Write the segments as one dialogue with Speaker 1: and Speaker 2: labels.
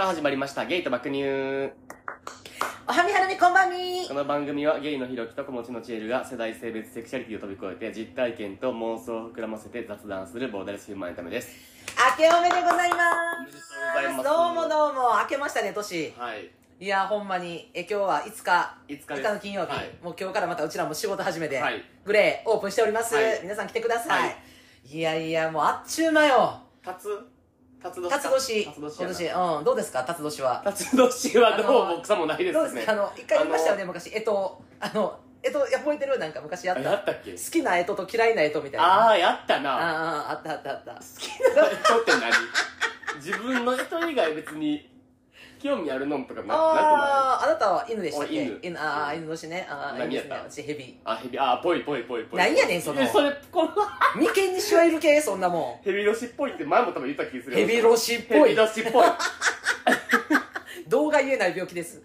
Speaker 1: さあ始まりました。ゲイと爆乳。
Speaker 2: おはみはるみこんばんみ。
Speaker 1: この番組はゲイのひろきと子持ちのチエルが世代性別セクシャリティを飛び越えて実体験と妄想を膨らませて雑談するボーダレスヒューマンエンタメです。
Speaker 2: 明けおめでございま
Speaker 1: す。
Speaker 2: す。どうもどうも明けましたね年。
Speaker 1: はい。
Speaker 2: いやほんまに。え今日は5日。
Speaker 1: 5日です。
Speaker 2: の金曜日、
Speaker 1: はい。
Speaker 2: もう今日からまたうちらも仕事始めで、
Speaker 1: はい。
Speaker 2: グレーオープンしております、
Speaker 1: はい。
Speaker 2: 皆さん来てください、、
Speaker 1: はい。
Speaker 2: やいやもうあっちゅう間よ。
Speaker 1: たつ？
Speaker 2: 辰年
Speaker 1: たつ年。
Speaker 2: 今年
Speaker 1: やな。
Speaker 2: うん。どうですか？辰年は。
Speaker 1: たつ年はどうも草もないですね。
Speaker 2: どうですか？あの一回言いましたよね
Speaker 1: あ
Speaker 2: 昔。えとあのえとや覚えてる？なんか昔やっ
Speaker 1: の。
Speaker 2: た。
Speaker 1: あやったっけ？
Speaker 2: 好きなえとと嫌いなえとみたいな。
Speaker 1: ああ、やったな。
Speaker 2: あああったあったあった。
Speaker 1: 好きな人って何？自分の人以外別に興味あるのんとかななく
Speaker 2: あああなたは犬でしたっけ？
Speaker 1: 俺犬。
Speaker 2: ああ犬年ね。ああ
Speaker 1: 何やった？
Speaker 2: 犬ですね。私ヘビ
Speaker 1: あ、ヘビ、あ、ぽいぽいぽいぽい。
Speaker 2: なんやねんその。
Speaker 1: えそれ、この、
Speaker 2: 眉間にしわいる系？そんなも
Speaker 1: ヘビロシっぽいって前も多分言った気がする
Speaker 2: ヘビロシっぽ
Speaker 1: ヘビ
Speaker 2: い
Speaker 1: ロシっぽい。
Speaker 2: 動画言えない病気です。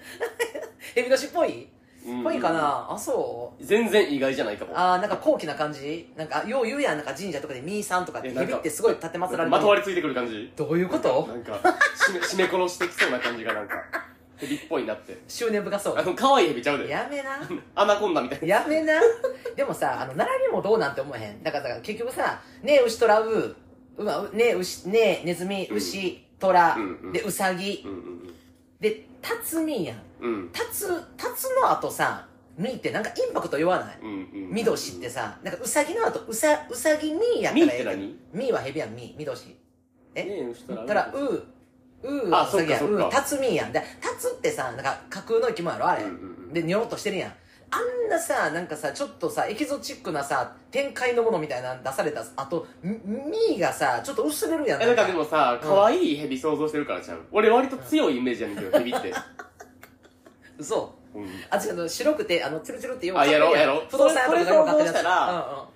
Speaker 2: ヘビロシっぽい？
Speaker 1: うん。
Speaker 2: ぽいかな？あそう？
Speaker 1: 全然意外じゃないかも。
Speaker 2: あーなんか高貴な感じ？なんかよう言うやんなんか神社とかでミーさんとかって
Speaker 1: えなんか
Speaker 2: ヘビってすごい立てまつられて
Speaker 1: まとわりついてくる感じ。
Speaker 2: どういうこと？
Speaker 1: なんか、締め、締め殺してきそうな感じがなんか、ヘビっぽいなって。
Speaker 2: 執念深そう。
Speaker 1: あの、可愛いヘビちゃうで。
Speaker 2: やめな。
Speaker 1: アナコンダみたいな。
Speaker 2: やめな。でもさあの並びもどうなんて思えへん。だからだから結局さねえ牛とらううわうねえ牛ねえネズミ牛虎、
Speaker 1: うんうん
Speaker 2: でウサギ。
Speaker 1: うんうん
Speaker 2: でタツミやん。
Speaker 1: うん。
Speaker 2: の後さミってなんかインパクト言わない？
Speaker 1: うんうん。
Speaker 2: ミドシってさなんかウサギの後ウサウサギミーやった
Speaker 1: ミ
Speaker 2: らええミーはヘビやんミーミドシ。え？
Speaker 1: したら。
Speaker 2: たらうう
Speaker 1: あ
Speaker 2: ウサギやん。うタツミーやん。でタツってさなんか架空の生き物やろあれ、
Speaker 1: うんうんうん
Speaker 2: でニョロっとしてるやん。あんなさなんかさちょっとさエキゾチックなさ展開のものみたいなの出されたあとミミーがさちょっと薄れるやん。
Speaker 1: え、なんか。でもさ、可愛いヘビ想像してるからちゃう？俺割と強いイメージやねんけど、ヘビって。
Speaker 2: 嘘。
Speaker 1: うん。
Speaker 2: あ違う白くてあのチュルチュルってよく
Speaker 1: あやろうやろう
Speaker 2: 不動産屋とかでよく買ってる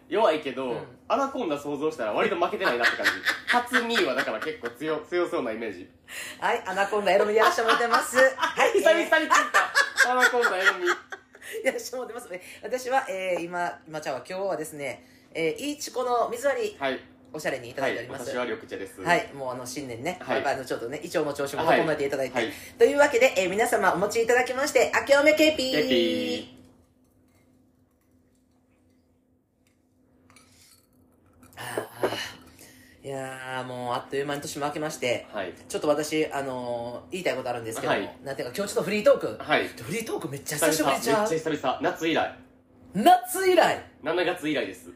Speaker 1: 弱いけど、
Speaker 2: うん
Speaker 1: アナコンダ想像したら割と負けてないなって感じ。初ミーはだから結構強、強そうなイメージ。
Speaker 2: はい、アナコンダエロミでやらせてもらってます。はい、
Speaker 1: 久々に聞いた。アナコンダエロミ。
Speaker 2: やらせてもらってます。え私は、えー、今、今ちゃんは今日はですね、えー、いいちこの水割り、
Speaker 1: はい。
Speaker 2: おしゃれにいた
Speaker 1: はい
Speaker 2: だいており。ます。
Speaker 1: 私は緑茶です。
Speaker 2: はい、もうあの新年ね、
Speaker 1: はい
Speaker 2: あのちょっとね、胃腸の調子も
Speaker 1: はい
Speaker 2: 整えていただいて、
Speaker 1: はい
Speaker 2: というわけで、えー皆様お持ちいただきまして、明けおめケーピー
Speaker 1: ケピ
Speaker 2: あーいやーもうあっという間に年も明けまして、
Speaker 1: ー。はい。
Speaker 2: ちょっと私、あのー言いたいことあるんですけども、
Speaker 1: はい
Speaker 2: なんていうか今日ちょっとフリートーク、
Speaker 1: はい。
Speaker 2: フリートークめっちゃ
Speaker 1: 久
Speaker 2: しぶりちゃう？
Speaker 1: めっちゃ久々。夏以来。
Speaker 2: 夏以来
Speaker 1: 7月以来です。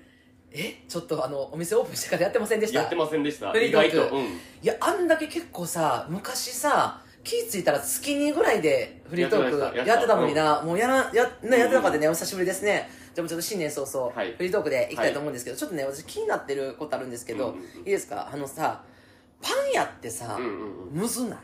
Speaker 2: え？ちょっとあのお店オープンしてからやってませんでした？
Speaker 1: やってませんでした。意
Speaker 2: フリートーク。
Speaker 1: 外と。うん。
Speaker 2: いやあんだけ結構さ昔さ気ぃついたら月2ぐらいでフリートーク
Speaker 1: やってましたやった。
Speaker 2: やってたのにな、もうやらや,、ね、やってなかったね、お久しぶりですね。じゃあもうちょっと新年早々、
Speaker 1: はい。
Speaker 2: フリートークでいきたいと思うんですけど、ちょっとね私気になってることあるんですけど、
Speaker 1: うんうんうん。
Speaker 2: いいですか？あのさパン屋ってさ、
Speaker 1: うんうんうん。
Speaker 2: むずない？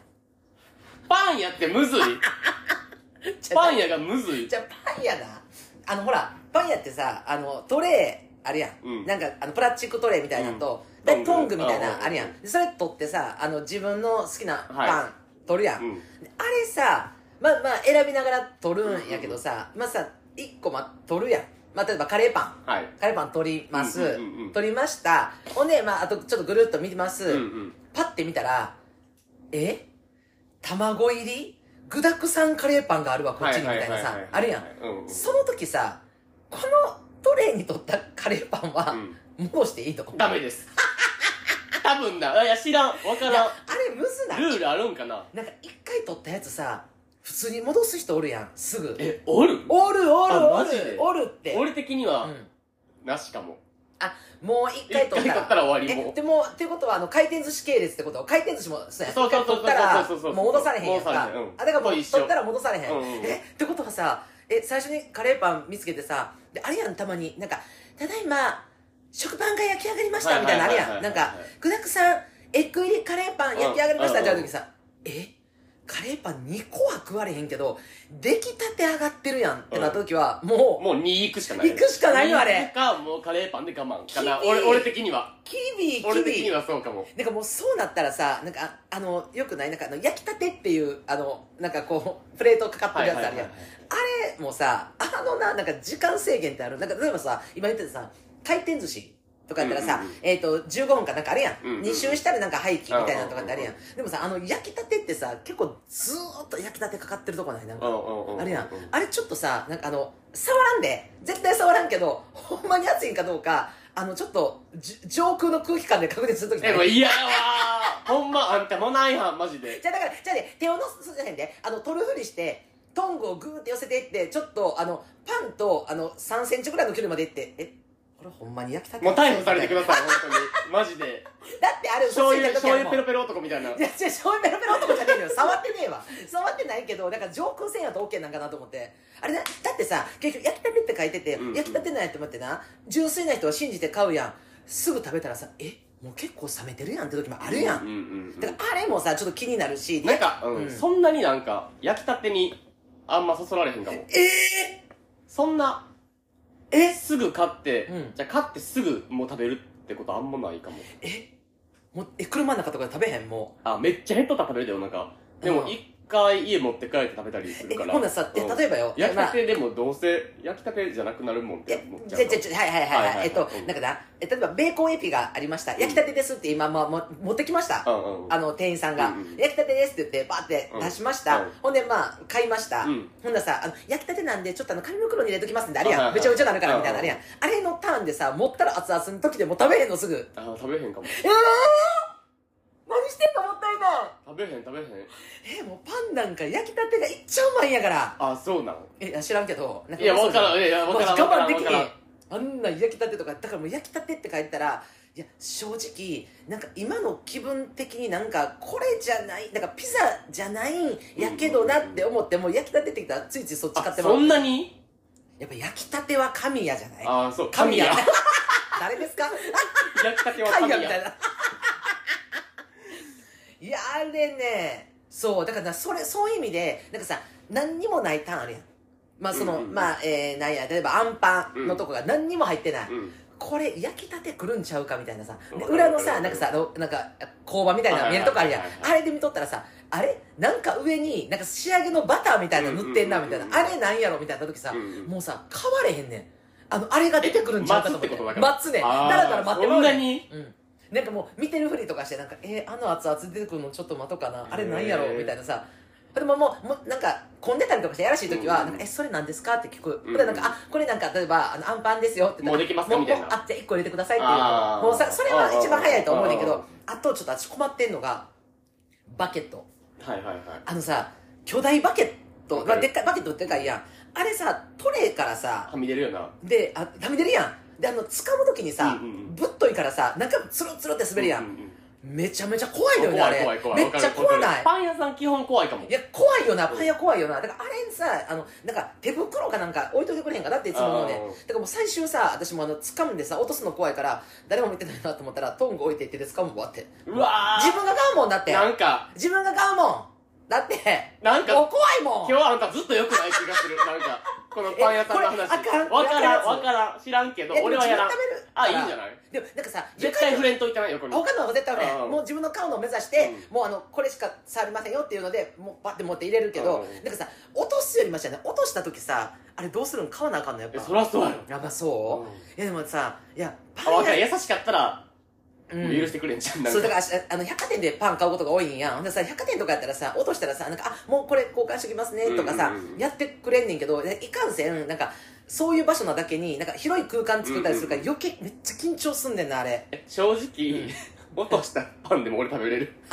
Speaker 1: パン屋ってむずい？パン屋がむずい？
Speaker 2: じゃあパン屋なあのほらパン屋ってさあのトレーあるやん、
Speaker 1: うん。
Speaker 2: なんかあのプラスチックトレーみたいなのと、
Speaker 1: うん。
Speaker 2: でト
Speaker 1: トング
Speaker 2: みたいなあるやん。でそれ取ってさあの自分の好きなパン、
Speaker 1: は
Speaker 2: 取るやん、
Speaker 1: うん。
Speaker 2: あれさまあまあ選びながら取るんやけどさ、まあさ1個まあ取るやん、まあ、例えばカレーパン。
Speaker 1: はい。
Speaker 2: カレーパン取ります、
Speaker 1: うんうんうんうん。
Speaker 2: 取りました。ほんで、まあ、あとちょっとぐるっと見てます、
Speaker 1: うんうん。
Speaker 2: パッて見たらえ？卵入り？具だくさんカレーパンがあるわこっちにみたいなさあるやん
Speaker 1: うんうん。
Speaker 2: その時さこのトレーに取ったカレーパンは
Speaker 1: うん。
Speaker 2: 戻していいと思う、
Speaker 1: ダメです。多分な。いや、知らん。わからん。
Speaker 2: あれむずない。
Speaker 1: ルールあるんかな？
Speaker 2: なんか一回取ったやつさ普通に戻す人おるやん。すぐ。
Speaker 1: え、おる？
Speaker 2: おるおる
Speaker 1: あ
Speaker 2: おるおるって。
Speaker 1: 俺的には、
Speaker 2: うん。
Speaker 1: なしかも。
Speaker 2: あもう一回取った
Speaker 1: 取ったら終わりも。う
Speaker 2: えでもってことはあの回転寿司系列ってこと？回転寿司もそうや
Speaker 1: そう
Speaker 2: 取ったらもう戻されへんやんかあだからもう取ったら戻されへんえってことはさえ最初にカレーパン見つけてさであれやんたまに。なんか「ただいま食パンが焼き上がりました」みたいなのあるやん。なんか「具だくさんエッグ入りカレーパン焼き上がりました」
Speaker 1: うん。
Speaker 2: ってある時さ「え？カレーパン2個は食われへんけど出来たて上がってるやん」ってなった時はもう
Speaker 1: もう2行くしかない。
Speaker 2: 行くしかないよあれ。
Speaker 1: 2行くか、もうカレーパンで我慢。かな。俺、俺的には。
Speaker 2: キビキビ
Speaker 1: 俺的にはそうかも。
Speaker 2: なんかもうそうなったらさなんかああのよくない？なんかあの焼きたてっていうあのなんかこうプレートかかってるやつあるやん、あれもさあのななんか時間制限ってあるなんか例えばさ今言ってたさ回転寿司とかやったらさ、
Speaker 1: うんうんうん
Speaker 2: えっ、と、15分かなんかあるやん。
Speaker 1: うんうんうん
Speaker 2: 2周したらなんか廃棄みたいなのとかってあるやん。でもさ、あの、焼きたてってさ、結構ずーっと焼きたてかかってるとこない？なんか。あれやん。あれちょっとさ、なんかあの、触らんで。絶対触らんけど、ほんまに熱いんかどうか、あの、ちょっと、じ上空の空気感で確認するとき
Speaker 1: えもう嫌やわーほんまあんたもないはんマジで
Speaker 2: じゃあだから、じゃあね、手をのすじゃへんで、あの、取るふりして、トングをグーって寄せていって、ちょっと、あの、パンと、あの、3センチぐらいの距離まで行って、え、これほんまに焼きたて？
Speaker 1: もう逮捕されてください 本当にマジで
Speaker 2: だってあれ、
Speaker 1: 醤油醤油ペロペロ男みたいない
Speaker 2: や、違う、醤油ペロペロ男じゃねえのよ。触ってねえわ。触ってないけど、だから上空線やと OK なんかなと思って。あれだ、だってさ、結局焼きたてって書いてて、
Speaker 1: うんうん
Speaker 2: 焼きたてなんやって思ってな、純粋な人は信じて買うやん。すぐ食べたらさ、え、もう結構冷めてるやんって時もあるやん。
Speaker 1: うんうんうん
Speaker 2: だからあれもさ、ちょっと気になるし、
Speaker 1: なんか、うん
Speaker 2: うん
Speaker 1: そんなになんか焼きたてにあんまそそられへんかも。
Speaker 2: え
Speaker 1: そんな
Speaker 2: ー、え、
Speaker 1: すぐ買って、
Speaker 2: うん。
Speaker 1: じゃあ買ってすぐもう食べるってことあんまないかも。
Speaker 2: え、もう、え、車の中とかで食べへん？も
Speaker 1: あめっちゃ減っとったら食べるでお腹。で
Speaker 2: うん。
Speaker 1: も一回家持って帰って食べたりするから。
Speaker 2: ほんならさ、え、
Speaker 1: うん。
Speaker 2: 例えばよ、
Speaker 1: 焼き
Speaker 2: まあ
Speaker 1: たてでもどうせ焼きたてじゃなくなるもんって
Speaker 2: え
Speaker 1: 思っちゃう
Speaker 2: じゃじゃじゃはい。はいはいはい、えっと、
Speaker 1: うん。
Speaker 2: なんかな、え例えばベーコンエピがありました。焼きたてですって今、まあ、も持ってきました。
Speaker 1: うんうん
Speaker 2: あの、店員さんが、
Speaker 1: うんうん
Speaker 2: 焼きたてですって言って、バーって出しました。ほんで、まあ、買いました。
Speaker 1: うん。
Speaker 2: ほんだらさ、あの、焼きたてなんで、ちょっとあの、紙袋に入れときますんで、あれやん。
Speaker 1: はいはい
Speaker 2: べちゃべちゃなるから、
Speaker 1: うん
Speaker 2: みたいな、あれやん。あれのターンでさ、持ったら熱々の時でもう食べへんのすぐ。え
Speaker 1: あ食べへんかも。
Speaker 2: ー、何してんのもったいない。
Speaker 1: 食べへん食べへん。
Speaker 2: えー、もうパンなんか焼きたてがいっちゃうまいんやから。
Speaker 1: あそうなん？
Speaker 2: え、いや知らんけど。なん
Speaker 1: いやわからん。
Speaker 2: ん。
Speaker 1: いやわからん
Speaker 2: 我慢できへん。あんな焼きたてとかだからもう焼きたてって書いたらいや正直なんか今の気分的になんかこれじゃないなんかピザじゃないんやけどなって思ってもう焼きたてってきたらついついそっち買ってもらう。
Speaker 1: あそんなに？
Speaker 2: やっぱ焼きたては神谷じゃない？
Speaker 1: あそう
Speaker 2: 神谷誰ですか？
Speaker 1: 焼きたては神谷
Speaker 2: みたいなあれねそうだからなそれそういう意味でなんかさ何にもないターンあるやん。まあその、
Speaker 1: うんうん
Speaker 2: まあえー、なんや例えばあんパンのとこが何にも入ってない、
Speaker 1: うん。
Speaker 2: これ焼きたてくるんちゃうかみたいなさ。裏のさなんかさなんか工場みたいな見えるとこあるやん。あれで見とったらさあれ？なんか上になんか仕上げのバターみたいなの塗ってんなみたいな。
Speaker 1: うんうんうんうん。
Speaker 2: あれなんやろみたいな時さ
Speaker 1: うんうん。
Speaker 2: もうさ買われへんねん。あのあれが出てくるんちゃうかと思って。
Speaker 1: 待つ
Speaker 2: ねだらだら待ってもらうねん。うんなんかもう見てるふりとかしてなんかえー、あの熱々出てくるのちょっと待とうかな。あれなんやろ
Speaker 1: へー
Speaker 2: みたいなさ。でももうもうなんか混んでたりとかしてやらしい時は「
Speaker 1: うん。
Speaker 2: なんかえそれなんですか?」って聞く、
Speaker 1: うん。
Speaker 2: ほんでなんか「あこれなんか例えばあのアンパンですよ」って
Speaker 1: もうできますかみたいな。
Speaker 2: あじゃあ1個入れてくださいっていう。もうさそれは一番早いと思うねんけど
Speaker 1: あ
Speaker 2: とちょっと私困ってんのがバケット。
Speaker 1: はいはいはい。
Speaker 2: あのさ巨大バケット、まあ、でっかいバケットでかいやん。あれさトレーからさ
Speaker 1: はみ出るよな。
Speaker 2: であはみ出るやんであの掴む時にさ、
Speaker 1: うんうんうん。
Speaker 2: ぶっといからさなんかツルツルって滑るやん、
Speaker 1: ううう
Speaker 2: めちゃめちゃ怖いのよねあれ。めっちゃ怖ない？
Speaker 1: パン屋さん基本怖いかも。
Speaker 2: いや怖いよなパン屋怖いよな。だからあれさあのなんか手袋かなんか置いといてくれへんかなっていつも思うねだからもう最終さ私もあの掴んでさ落とすの怖いから誰も見てないなと思ったらトング置いて手で掴むわって。
Speaker 1: うわー。
Speaker 2: 自分が買うもんだって。
Speaker 1: なんか。
Speaker 2: 自分が買うもんだって
Speaker 1: なんか
Speaker 2: もう怖いもん。
Speaker 1: 今日あんたずっと良くない気がする。なんかこのパン屋さんの話。わからんわからん知らんけど俺はやらん。あいいんじゃない？
Speaker 2: でもなんかさ
Speaker 1: 絶対触れんといてない横に
Speaker 2: 他のは絶対ね
Speaker 1: うん。
Speaker 2: もう自分の買うのを目指して、
Speaker 1: う
Speaker 2: もうあのこれしか触りませんよっていうのでもうバッて持って入れるけど、
Speaker 1: うん。
Speaker 2: なんかさ落とすよりましたね落とした時さあれどうするん買わなあかんのやっぱ。
Speaker 1: えそらそうやろ。
Speaker 2: やっぱそう、
Speaker 1: うん。
Speaker 2: いやでもさいや
Speaker 1: あ
Speaker 2: パン屋
Speaker 1: 優しかったら
Speaker 2: うん。
Speaker 1: 許してくれんじゃんなん
Speaker 2: そうだからああの百貨店でパン買うことが多いんや。ほんでさ百貨店とかやったらさ落としたらさなんかあもうこれ交換してきますねとかさ、
Speaker 1: うんうんうん。
Speaker 2: やってくれんねんけどいかんせんなんかそういう場所なだけになんか広い空間作ったりするから余計めっちゃ緊張すんねんなあれ。
Speaker 1: え正直落としたパンでも俺食べれる？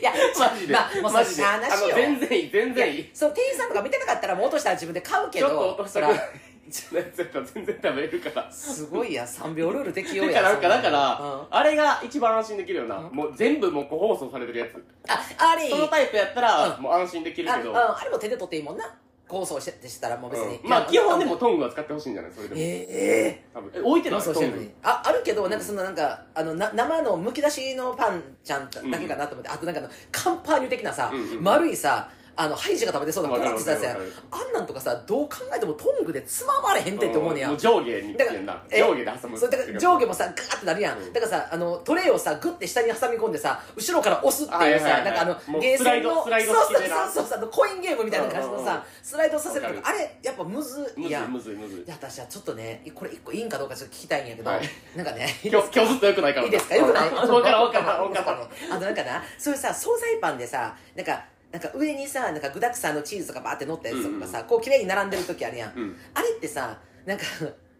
Speaker 2: いや
Speaker 1: マジで。
Speaker 2: まあもう
Speaker 1: マジで。あ
Speaker 2: ゃあなしよ
Speaker 1: の全然いい全然いい。
Speaker 2: そう店員さんとか見てなかったらもう落としたら自分で買うけど
Speaker 1: ちょっと落とした
Speaker 2: そら
Speaker 1: ぐらいじゃないやつやったら全然食べれるから。
Speaker 2: すごいや3秒ルール適用
Speaker 1: だ
Speaker 2: や
Speaker 1: からなんかだから、
Speaker 2: うん。
Speaker 1: あれが一番安心できるよな、
Speaker 2: うん。
Speaker 1: もう全部もう個包装されてるやつ。
Speaker 2: ああれ
Speaker 1: そのタイプやったら、
Speaker 2: うん。
Speaker 1: もう安心できる
Speaker 2: あ
Speaker 1: けど、
Speaker 2: うん。あれも手で取っていいもんな。構想してしたらもう別に、
Speaker 1: うんまあ基本でも
Speaker 2: え
Speaker 1: トングは使ってほしいんじゃない？それでも、
Speaker 2: え
Speaker 1: 多分。え置いて
Speaker 2: え
Speaker 1: ない？トング。
Speaker 2: ああるけどなんかそのなんかあのな生のむき出しのパンちゃんだけかなと思って、あとなんかあのカンパーニュ的なさ、
Speaker 1: うんうん。
Speaker 2: 丸いさあのハイジが食べてそうなゴロッとしたやつや。ん
Speaker 1: わかる。わか
Speaker 2: あんなんとかさどう考えてもトングでつままれへんってって思うねや
Speaker 1: もう上下に
Speaker 2: だから
Speaker 1: 上下で挟む。
Speaker 2: そうだから上下もさガーってなるやん、
Speaker 1: うん。
Speaker 2: だからさあのトレイをさグッて下に挟み込んでさ後ろから押すっていうさ、
Speaker 1: はいはいはい。
Speaker 2: なんかあのゲーセンのそうそうそうそうコインゲームみたいな感じのさスライドさせると
Speaker 1: わか
Speaker 2: かあれやっぱむず
Speaker 1: い
Speaker 2: いやん。
Speaker 1: むずいむずい
Speaker 2: 私はちょっとねこれ一個いいんかどうかちょっと聞きたいんやけど、
Speaker 1: はい。
Speaker 2: なんかね
Speaker 1: 今日今日ずっとよくないから。
Speaker 2: いいですか？よくない？
Speaker 1: 分からん分からん分か
Speaker 2: あとなんかなそういうさ惣菜パンでさなんかなんか上にさなんか具沢山のチーズとかバーって乗ったやつとかさ、こう綺麗に並んでる時あるやん、
Speaker 1: うん。
Speaker 2: あれってさなんか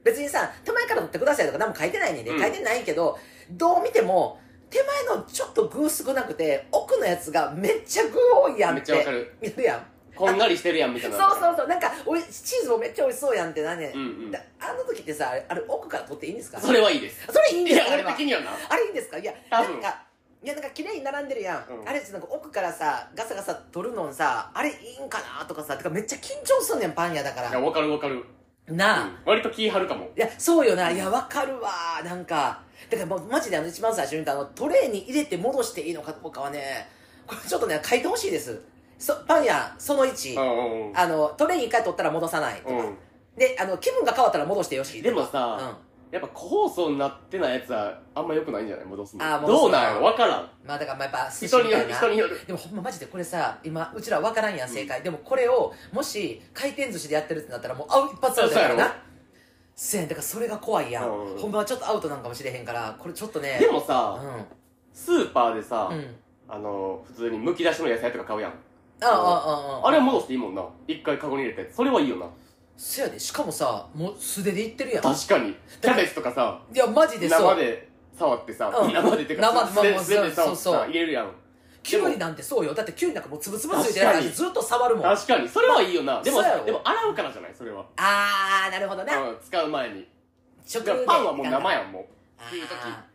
Speaker 2: 別にさ手前から取ってくださいとか何も書いてないねんで、
Speaker 1: うん。
Speaker 2: 書いてないけどどう見ても手前のちょっと具少なくて奥のやつがめっちゃ具多いやんって
Speaker 1: めっちゃわかる。
Speaker 2: 見るやん。
Speaker 1: こんがりしてるやんみたいな。
Speaker 2: そうそうそう。なんかおいチーズもめっちゃ美味しそうやんってなんねん、
Speaker 1: うんうん。
Speaker 2: だあの時ってさあれ奥から取っていいんですか？
Speaker 1: それはいいです。
Speaker 2: それいいん
Speaker 1: いや
Speaker 2: ですか？あれは
Speaker 1: 俺的にはな。
Speaker 2: あれいいんですか？いや
Speaker 1: 多分。
Speaker 2: なんかいやなんか綺麗に並んでるやん、
Speaker 1: うん。
Speaker 2: あれなんか奥からさガサガサ取るのんさあれいいんかなとかさてかめっちゃ緊張すんねんパン屋だから。
Speaker 1: いや分かる分かる。
Speaker 2: なあ、
Speaker 1: うん。割と気張るかも。
Speaker 2: いやそうよな。いやわかるわ。なんか。だからもうマジであの一番最初に言ったあのトレーに入れて戻していいのかどうかはねこれちょっとね書いてほしいです。そパン屋その1、
Speaker 1: うんうんうん。
Speaker 2: あのトレーに一回取ったら戻さないとか、
Speaker 1: うん。
Speaker 2: であの気分が変わったら戻してよし。
Speaker 1: でもさ、やっぱ個包装になってないやつはあんま良くないんじゃない？戻すの。
Speaker 2: あー戻すの。
Speaker 1: どうなんやろ？分からん。
Speaker 2: うん、まあだからまあやっぱ寿司
Speaker 1: 人によ
Speaker 2: みたいな。
Speaker 1: る人による。
Speaker 2: でもほんまマジでこれさ今うちら分からんやん正解、でもこれをもし回転寿司でやってるってなったらもうあ一発アウトやから
Speaker 1: そうや
Speaker 2: なせやん。だからそれが怖いやん、
Speaker 1: うん。
Speaker 2: ほんまはちょっとアウトなんかもしれへんからこれちょっとね。
Speaker 1: でも
Speaker 2: う
Speaker 1: さ、
Speaker 2: ん。
Speaker 1: スーパーでさ、
Speaker 2: うん。
Speaker 1: あの普通にむき出しの野菜とか買うやん。
Speaker 2: あああああ
Speaker 1: あれは戻していいもんな。一回カゴに入れたやつそれはいいよな
Speaker 2: せやでしかもさもう素手でいってるやん。
Speaker 1: 確かに。キャベツとかさ
Speaker 2: いやマジでそう。
Speaker 1: 生で触ってさ、
Speaker 2: うん。
Speaker 1: 生でってか
Speaker 2: 生でまあまあ
Speaker 1: 素手で触って
Speaker 2: そうそう。
Speaker 1: さ入れるやん。
Speaker 2: キュウリなんてそうよ。だってキュウリなんかもうつぶつぶついてるから
Speaker 1: 確かに。
Speaker 2: ずっと触るもん。
Speaker 1: 確かに。それはいいよな。でも
Speaker 2: そうやろ。
Speaker 1: でも洗うからじゃない？それは、
Speaker 2: ああなるほどな
Speaker 1: うん、使う前に。
Speaker 2: 食
Speaker 1: パンはもう生
Speaker 2: や
Speaker 1: やんもう。っていう時
Speaker 2: あ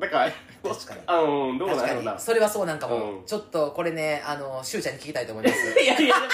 Speaker 1: だから
Speaker 2: 確かに。
Speaker 1: あのどうなんやろな。
Speaker 2: に。それはそうなんかも、
Speaker 1: うん。
Speaker 2: ちょっとこれねあのしゅうちゃんに聞きたいと思います。
Speaker 1: いやいやでも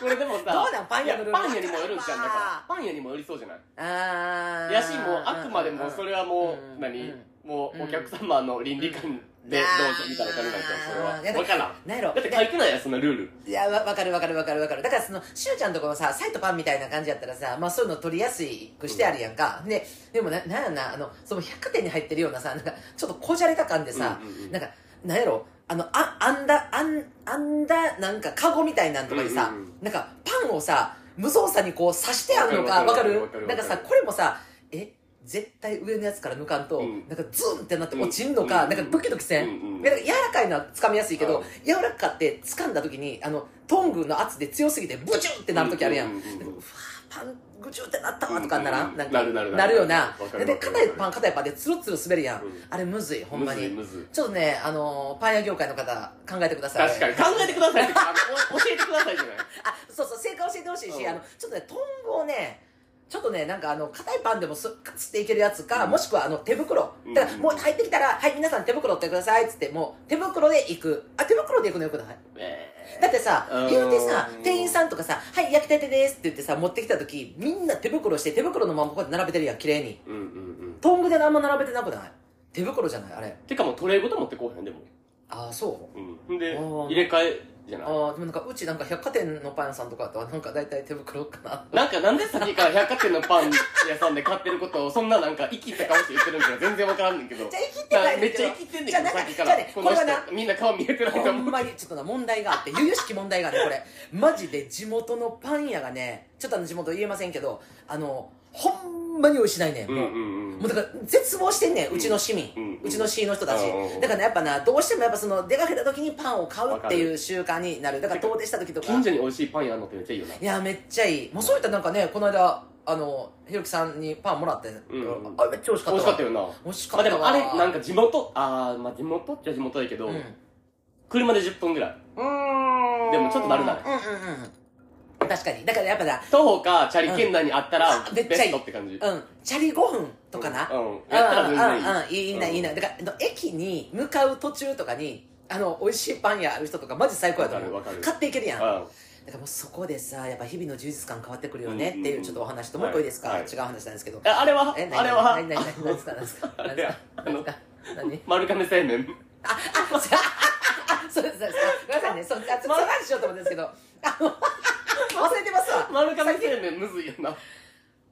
Speaker 1: これでもさ
Speaker 2: どうなんパン屋のルール
Speaker 1: いやパン屋にもよるんじゃんだか
Speaker 2: まあ
Speaker 1: らパン屋にもよりそうじゃない？
Speaker 2: あー。
Speaker 1: やしもうあくまでもそれはも
Speaker 2: うん
Speaker 1: う何
Speaker 2: うん。
Speaker 1: もうお客様の倫理観でどうぞみたいな感じなそれは。分からん。
Speaker 2: なんやろ。
Speaker 1: だって書いてないやんそんなルール。
Speaker 2: いやわわかるわかる。わかるわかるだからそのしゅうちゃんとこのさサイトパンみたいな感じやったらさまあそういうの取りやすくしてあるやんか、ででもななんやなあのその百貨店に入ってるようなさなんかちょっとこじゃれた感でさ、
Speaker 1: うんうんうん
Speaker 2: なんかなんやろあのああんだあんあんだなんかカゴみたいなんとかにさ、
Speaker 1: うんうん
Speaker 2: なんかパンをさ無造作にこう刺してあるのかわかる？なんかさこれもさえ？絶対上のやつから抜かんと、
Speaker 1: うん。
Speaker 2: なんかズンってなって落ちんのか、
Speaker 1: うん。
Speaker 2: なんかドキドキせん、
Speaker 1: うんうん。
Speaker 2: いやだから柔らかいのは掴みやすいけど、
Speaker 1: うん。
Speaker 2: 柔らかって掴んだ時にあのトングの圧で強すぎてブチュンってなる時あるやん,、
Speaker 1: うんう
Speaker 2: パングチュンってなったわとかならん、
Speaker 1: うん
Speaker 2: なんか
Speaker 1: なるなる
Speaker 2: なる。よな。
Speaker 1: わかる
Speaker 2: で
Speaker 1: わか
Speaker 2: パン硬いパンでツルツル滑るやん、
Speaker 1: うん。
Speaker 2: あれむずいほんまに。
Speaker 1: むずいむずい。
Speaker 2: ちょっとねあのーパン屋業界の方考えてください。
Speaker 1: 確かに。考えてくださいってかあのお教えてくださいじゃない？
Speaker 2: あそうそう正解教えてほしいし、
Speaker 1: うん。
Speaker 2: あのちょっとねトングをねちょっとねなんかあの硬いパンでもすカツっていけるやつか、もしくはあの手袋。
Speaker 1: うん。
Speaker 2: だからもう入ってきたら「はい皆さん手袋ってください」っつってもう手袋で行く。あ手袋で行くのよくない
Speaker 1: え
Speaker 2: だってさ
Speaker 1: うん。
Speaker 2: 言うてさ店員さんとかさ「はい焼きたてです」って言ってさ持ってきた時みんな手袋して手袋のままこうやって並べてるやん綺麗に。
Speaker 1: ーうんうんうん。
Speaker 2: トングであんま並べてなくない？手袋じゃないあれ。
Speaker 1: てかもうトレイごと持ってこうへんでも。
Speaker 2: ああそう。
Speaker 1: うん。で入れ替えじゃない。
Speaker 2: ああでもなんかうちなんか百貨店のパン屋さんとかとはなんか大体手袋かな。
Speaker 1: なんかなんでさっきから百貨店のパン屋さんで買ってることをそんななんか生きった顔して言ってるんか。全然わからんねんけど。
Speaker 2: じゃあ生きてない
Speaker 1: めっちゃ生きてんねんけどさっきから。この人みんな顔見えてないと
Speaker 2: ほ
Speaker 1: 思う。ん
Speaker 2: まにちょっとな問題があって由々しき問題があってこれマジで地元のパン屋がねちょっとあの地元言えませんけどあのほんまに美味しないねん。もう,、
Speaker 1: うんうんうん。
Speaker 2: もうだから絶望してんねんうちの市民、
Speaker 1: う
Speaker 2: うんちの市の人たち、
Speaker 1: うんうん
Speaker 2: だからねやっぱなどうしてもやっぱその出かけた時にパンを買うっていう習慣になる。だから遠出した時とか。
Speaker 1: 近所に美味しいパン屋あんのってめっちゃいいよな。い
Speaker 2: やめっちゃいいもうそういったらなんかねこの間あのひろきさんにパンもらって、
Speaker 1: ん。
Speaker 2: あめっちゃ美味しかったわ。
Speaker 1: 美味しかったよな。
Speaker 2: 美味しか
Speaker 1: まあで
Speaker 2: ったわ
Speaker 1: もあれなんか地元あーまあ地元っちゃ地元だけど、
Speaker 2: うん。
Speaker 1: 車で10分ぐらい。
Speaker 2: うん。
Speaker 1: でもちょっと丸な。い
Speaker 2: うんうんうん確かに。だからやっぱな
Speaker 1: 徒歩かチャリ圏内にあったら
Speaker 2: うん。
Speaker 1: ベストって感じ。
Speaker 2: うん。チャリ5分とかな、
Speaker 1: うん。やったら全然いい。
Speaker 2: うん。うん。うんいいないいな。だからあの駅に向かう途中とかにあの美味しいパン屋ある人とかマジ最高やと思う。
Speaker 1: わかるわかる。
Speaker 2: 買っていけるやん。だか
Speaker 1: うん
Speaker 2: らもうそこでさやっぱ日々の充実感変わってくるよねって
Speaker 1: うんうんうん
Speaker 2: いうちょっとお話ともう一個いいですか、
Speaker 1: はい。
Speaker 2: 違う話なんですけど。
Speaker 1: えあれは？
Speaker 2: え何？
Speaker 1: あれは？
Speaker 2: 何？何？何？何？ですか何？ですか
Speaker 1: あ
Speaker 2: 何？ですか何？ですか何？
Speaker 1: 丸亀製麺
Speaker 2: あ、あ、そあそれそれそれごめんなさい。んねんそうあその話しようと思うんですけど 忘れてますわ。
Speaker 1: 丸亀製麺むずいよな。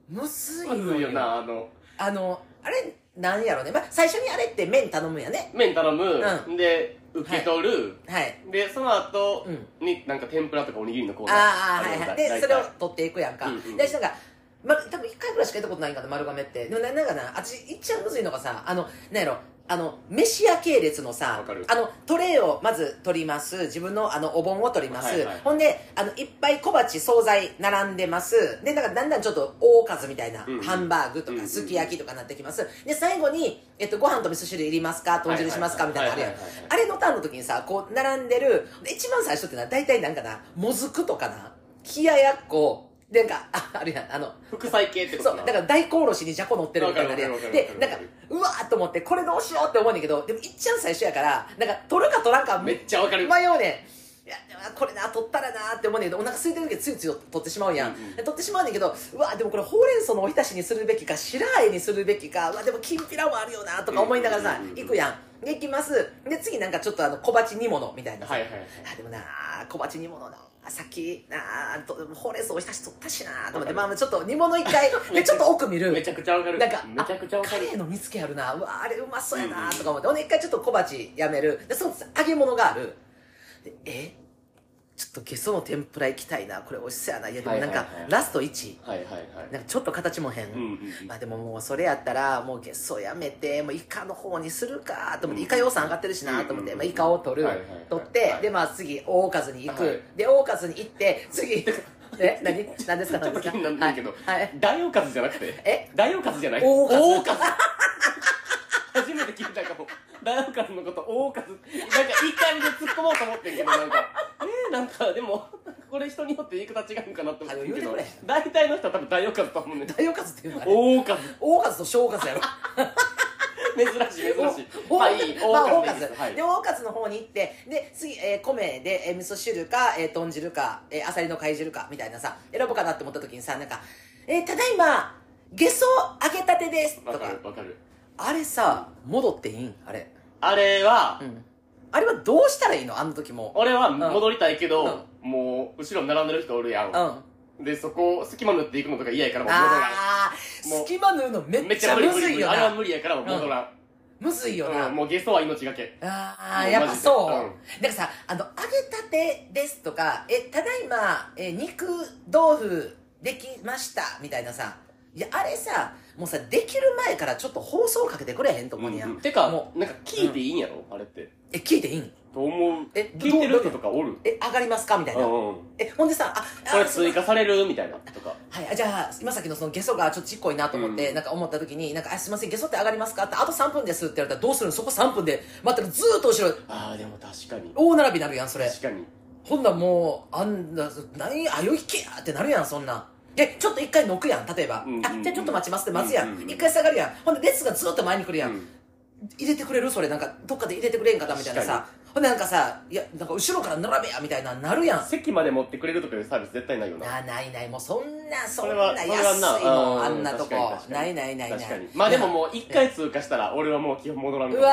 Speaker 2: むずい
Speaker 1: むずいよ
Speaker 2: よ
Speaker 1: なあの。
Speaker 2: あのあれなんやろね、まあ、最初にあれって麺頼むんやね。
Speaker 1: 麺頼む、
Speaker 2: う
Speaker 1: で受け取る、
Speaker 2: はい。
Speaker 1: でその後
Speaker 2: うん。
Speaker 1: になんか天ぷらとかおにぎりのコーナー
Speaker 2: ああはいはい。でそれを取っていくやんか、
Speaker 1: うんうん
Speaker 2: で私なんかま、多分1回ぐらいしか行ったことないんかな丸亀って。でもななんかなあっちいっちゃむずいのがさあのなんやろあの飯屋系列のさあのトレイをまず取ります。自分のあのお盆を取ります、
Speaker 1: はいはい。
Speaker 2: ほんであのいっぱい小鉢惣菜並んでます。でなんかだんだんちょっと大数みたいな、
Speaker 1: うんうん。
Speaker 2: ハンバーグとかすき焼きとかなってきます。で最後に、えっと、ご飯と味噌汁いりますか？豚汁しますか？みたいなのあるやん。あれのターンの時にさこう並んでる。で一番最初ってのは大体なんかなもずくとかな冷ややっこなんかああるやんあの
Speaker 1: 副菜系ってこと
Speaker 2: そうだから大根おろしにじゃこ乗ってるみたいなね。
Speaker 1: わかるわかる
Speaker 2: で
Speaker 1: わかる。
Speaker 2: なんかうわーっと思ってこれどうしようって思うねんだけどでもいっちゃん最初やからなんか取るか取らんか
Speaker 1: めっちゃわかる
Speaker 2: 迷うねん。いやでもこれな取ったらなって思うねんけどお腹空いてる時はついつい取ってしまうやん、
Speaker 1: うんうん
Speaker 2: で取ってしまうねんけどうわでもこれほうれん草のおひたしにするべきか白あえにするべきかうわでもきんぴらもあるよなとか思いながらさ、
Speaker 1: うんうんうんうん。
Speaker 2: 行くやんで行きます。で次なんかちょっとあの小鉢煮物みたいな。さ、
Speaker 1: はいはいはい。
Speaker 2: あでもな小鉢煮物なさっきなとほうれん草おひたし取ったしなと思って。まあちょっと煮物一回。でちょっと奥見る。
Speaker 1: めちゃくちゃわかる。
Speaker 2: なんか
Speaker 1: めちゃくちゃわかる。
Speaker 2: カレーの煮付けあるな。うわあれうまそうや
Speaker 1: うんうん
Speaker 2: なとか思って、ほんで一回ちょっと小鉢やめる。でその揚げ物がある。でえ？ちょっとゲソの天ぷら行きたいな。これ美味しそうやな。いやでもなんか、
Speaker 1: はいはい。はい
Speaker 2: ラスト1
Speaker 1: はいはいはい。
Speaker 2: なんかちょっと形も変、
Speaker 1: うんうんうん。
Speaker 2: まあでももうそれやったらもうゲソやめてもうイカの方にするかと思ってイカ予算上がってるしなと思って、
Speaker 1: うん
Speaker 2: まあ、イカを取る、
Speaker 1: はいはいはい。
Speaker 2: 取って、
Speaker 1: はい。
Speaker 2: でまあ次大かずに行く、
Speaker 1: はい。
Speaker 2: で大かずに行って次え何？何ですか？
Speaker 1: ちょっと気になるんだけ？ど
Speaker 2: はい、はい、
Speaker 1: 大おかずじゃなくて。
Speaker 2: え？
Speaker 1: 大おかずじゃない？
Speaker 2: 大おかず
Speaker 1: 初めて聞いたかも大おかずのこと大おかずなんかいい感じで突っ込もうと思ってんけどなんかえー、なんかでもこれ人によって言い方違うんかなって思ってんけど大体の人は多分大おかずと思うね
Speaker 2: 大おかずっていうのは
Speaker 1: 大おかず
Speaker 2: 大かずと小かずやろ
Speaker 1: 珍しい珍しいまあいい、
Speaker 2: 大かず
Speaker 1: 大かずで
Speaker 2: 大かずの方に行ってで次、えー米で、えー味噌汁か、えー豚汁か、えー、あさりの貝汁かみたいなさ選ぼうかなって思った時にさなんか「えーただいまゲソ揚げたてです」と
Speaker 1: わかるわかる
Speaker 2: あれさ戻っていいん？あれ。
Speaker 1: あれは、
Speaker 2: うん。あれはどうしたらいいの？あの時も。
Speaker 1: 俺は戻りたいけど、
Speaker 2: うん。
Speaker 1: もう後ろに並んでる人おるやん、
Speaker 2: うん。あ
Speaker 1: でそこ隙間塗っていくのとか嫌やからもう戻らん。
Speaker 2: あー
Speaker 1: もう
Speaker 2: 隙間縫うのめっちゃ
Speaker 1: めっちゃ無理
Speaker 2: むずいよ
Speaker 1: 無理無理あれは
Speaker 2: な
Speaker 1: 無理やからもう戻らん、
Speaker 2: むずいよな、
Speaker 1: うんもうゲソは命がけ。
Speaker 2: ああやっぱそう、
Speaker 1: マジで
Speaker 2: だからさあの揚げたてですとかえただいまえ肉豆腐できましたみたいなさいやあれさもうさできる前からちょっと放送かけてくれへんと思うにや、
Speaker 1: うんうん。てか
Speaker 2: も
Speaker 1: なんか聞いていいんやろ、あれって。
Speaker 2: え聞いていいん？
Speaker 1: と思う。
Speaker 2: え
Speaker 1: 聞いてる人とかおる？
Speaker 2: え上がりますか？みたいな、
Speaker 1: うんうん。
Speaker 2: えほんでさああ
Speaker 1: これ追加されるみたいなとか。
Speaker 2: はい、あじゃあ今さっきのそのゲソがちょっとちっこいなと思って、
Speaker 1: うん。
Speaker 2: なんか思った時になんかあ「すいませんゲソって上がりますか?」って「あと3分です」って言われたらどうするのそこ3分で待ってるずーっと後ろ。
Speaker 1: ああでも確かに。
Speaker 2: 大並びになるやんそれ。
Speaker 1: 確かに。
Speaker 2: ほんならもうあんな何？あよいけやってなるやんそんな。んでちょっと一回乗くやん。例えば、
Speaker 1: うんうんうん。
Speaker 2: あじゃあちょっと待ちますって待つやん、
Speaker 1: うん。うんうん。
Speaker 2: 一回下がるやん。ほんで列がずっと前に来るやん、
Speaker 1: うん。
Speaker 2: 入れてくれる？それ。なんかどっかで入れてくれんかなみたいなさ。ほんでなんかさいやなんか後ろから並べやみたいななるやん。
Speaker 1: 席まで持ってくれるとかいうサービス絶対ないよな。
Speaker 2: あないない。もうそんなそん
Speaker 1: それは
Speaker 2: な。安い
Speaker 1: な
Speaker 2: もん
Speaker 1: うん。
Speaker 2: あんなとこ。ないないないない。
Speaker 1: 確かに。まあでももう一回通過したら俺はもう基本戻らん
Speaker 2: うわ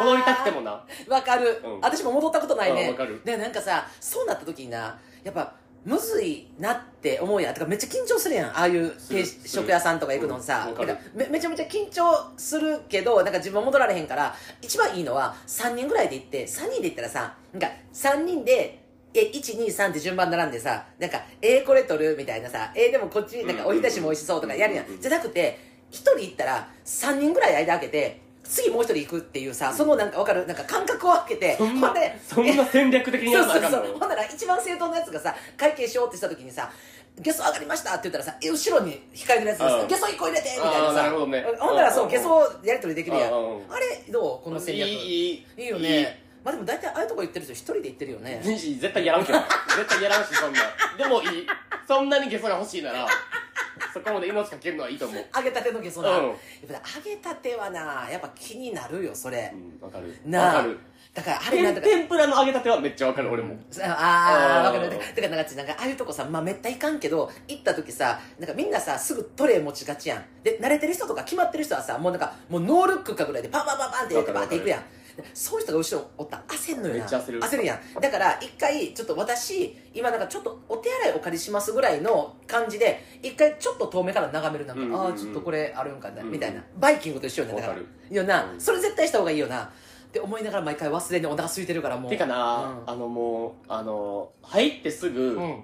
Speaker 2: ー。
Speaker 1: 戻りたくてもな。
Speaker 2: わかる、
Speaker 1: うん。
Speaker 2: 私も戻ったことないね。
Speaker 1: うんわかる。
Speaker 2: でなんかさそうなった時になやっぱむずいなって思うやん。てかめっちゃ緊張するやん。ああいう定
Speaker 1: す
Speaker 2: 食屋さんとか行くのさ、
Speaker 1: うん
Speaker 2: めめちゃめちゃ緊張するけどなんか自分は戻られへんから一番いいのは3人ぐらいで行って3人で行ったらさなんか3人でえ123って順番並んでさなんか「えー、これ取る?」みたいなさ「えー、でもこっちなんかおひたしも美味しそう」とかやるやん。じゃなくて1人行ったら3人ぐらい間開けて次もう一人行くっていうさそのなんか分かる？なんか感覚を空けて
Speaker 1: そんな
Speaker 2: ほんで
Speaker 1: そんな戦略的にや
Speaker 2: そうそう
Speaker 1: らなあかんの
Speaker 2: そう。ほんなら一番正当なやつがさ会計しようってした時にさゲソ上がりましたって言ったらさえ後ろに控えてるやつがさ
Speaker 1: うん。
Speaker 2: ゲソ1個入れてみたいな
Speaker 1: あーな
Speaker 2: さ
Speaker 1: るほどね。
Speaker 2: ほんならそう
Speaker 1: うん
Speaker 2: ゲソやり取りできるやん。
Speaker 1: うんうん
Speaker 2: あれどう？この戦略。
Speaker 1: いいいい。
Speaker 2: いいよね。まあでも大体ああいうとこ行ってる人一人で行ってるよね。
Speaker 1: いい絶対やらんけど絶対やらんしそんな。でもいい。そんなにゲソが欲しいならそこまで命かけるのはいいと思う。
Speaker 2: 揚げたてのゲソな、
Speaker 1: うん。
Speaker 2: やっぱ揚げたてはなやっぱ気になるよそれ、
Speaker 1: うんわかる。わかる。
Speaker 2: だからあれなんだか。
Speaker 1: 天天ぷらの揚げたてはめっちゃわかる俺も。
Speaker 2: ああ
Speaker 1: うん。
Speaker 2: 分かる。だからなんかなんかああいうとこさまあめったいかんけど行った時さなんかみんなさすぐトレー持ちがちやん。で慣れてる人とか決まってる人はさもうなんかもうノールックかぐらいでパンパンパンパンってやってバーっていくやんそういう人が後ろおった。ら焦んのよな。
Speaker 1: めっちゃ焦る。
Speaker 2: るやん。だから一回ちょっと私今なんかちょっとお手洗いお借りしますぐらいの感じで一回ちょっと遠目から眺めるなんか、
Speaker 1: うんうんうん
Speaker 2: ああちょっとこれあるんかな、
Speaker 1: うんうん
Speaker 2: みたいな。バイキングと一緒よねだからよな、
Speaker 1: うん。
Speaker 2: それ絶対した方がいいよな。って思いながら毎回忘れんでお腹空いてるからもう。
Speaker 1: てかな、
Speaker 2: うん。
Speaker 1: あのもうあの入ってすぐ、
Speaker 2: うん。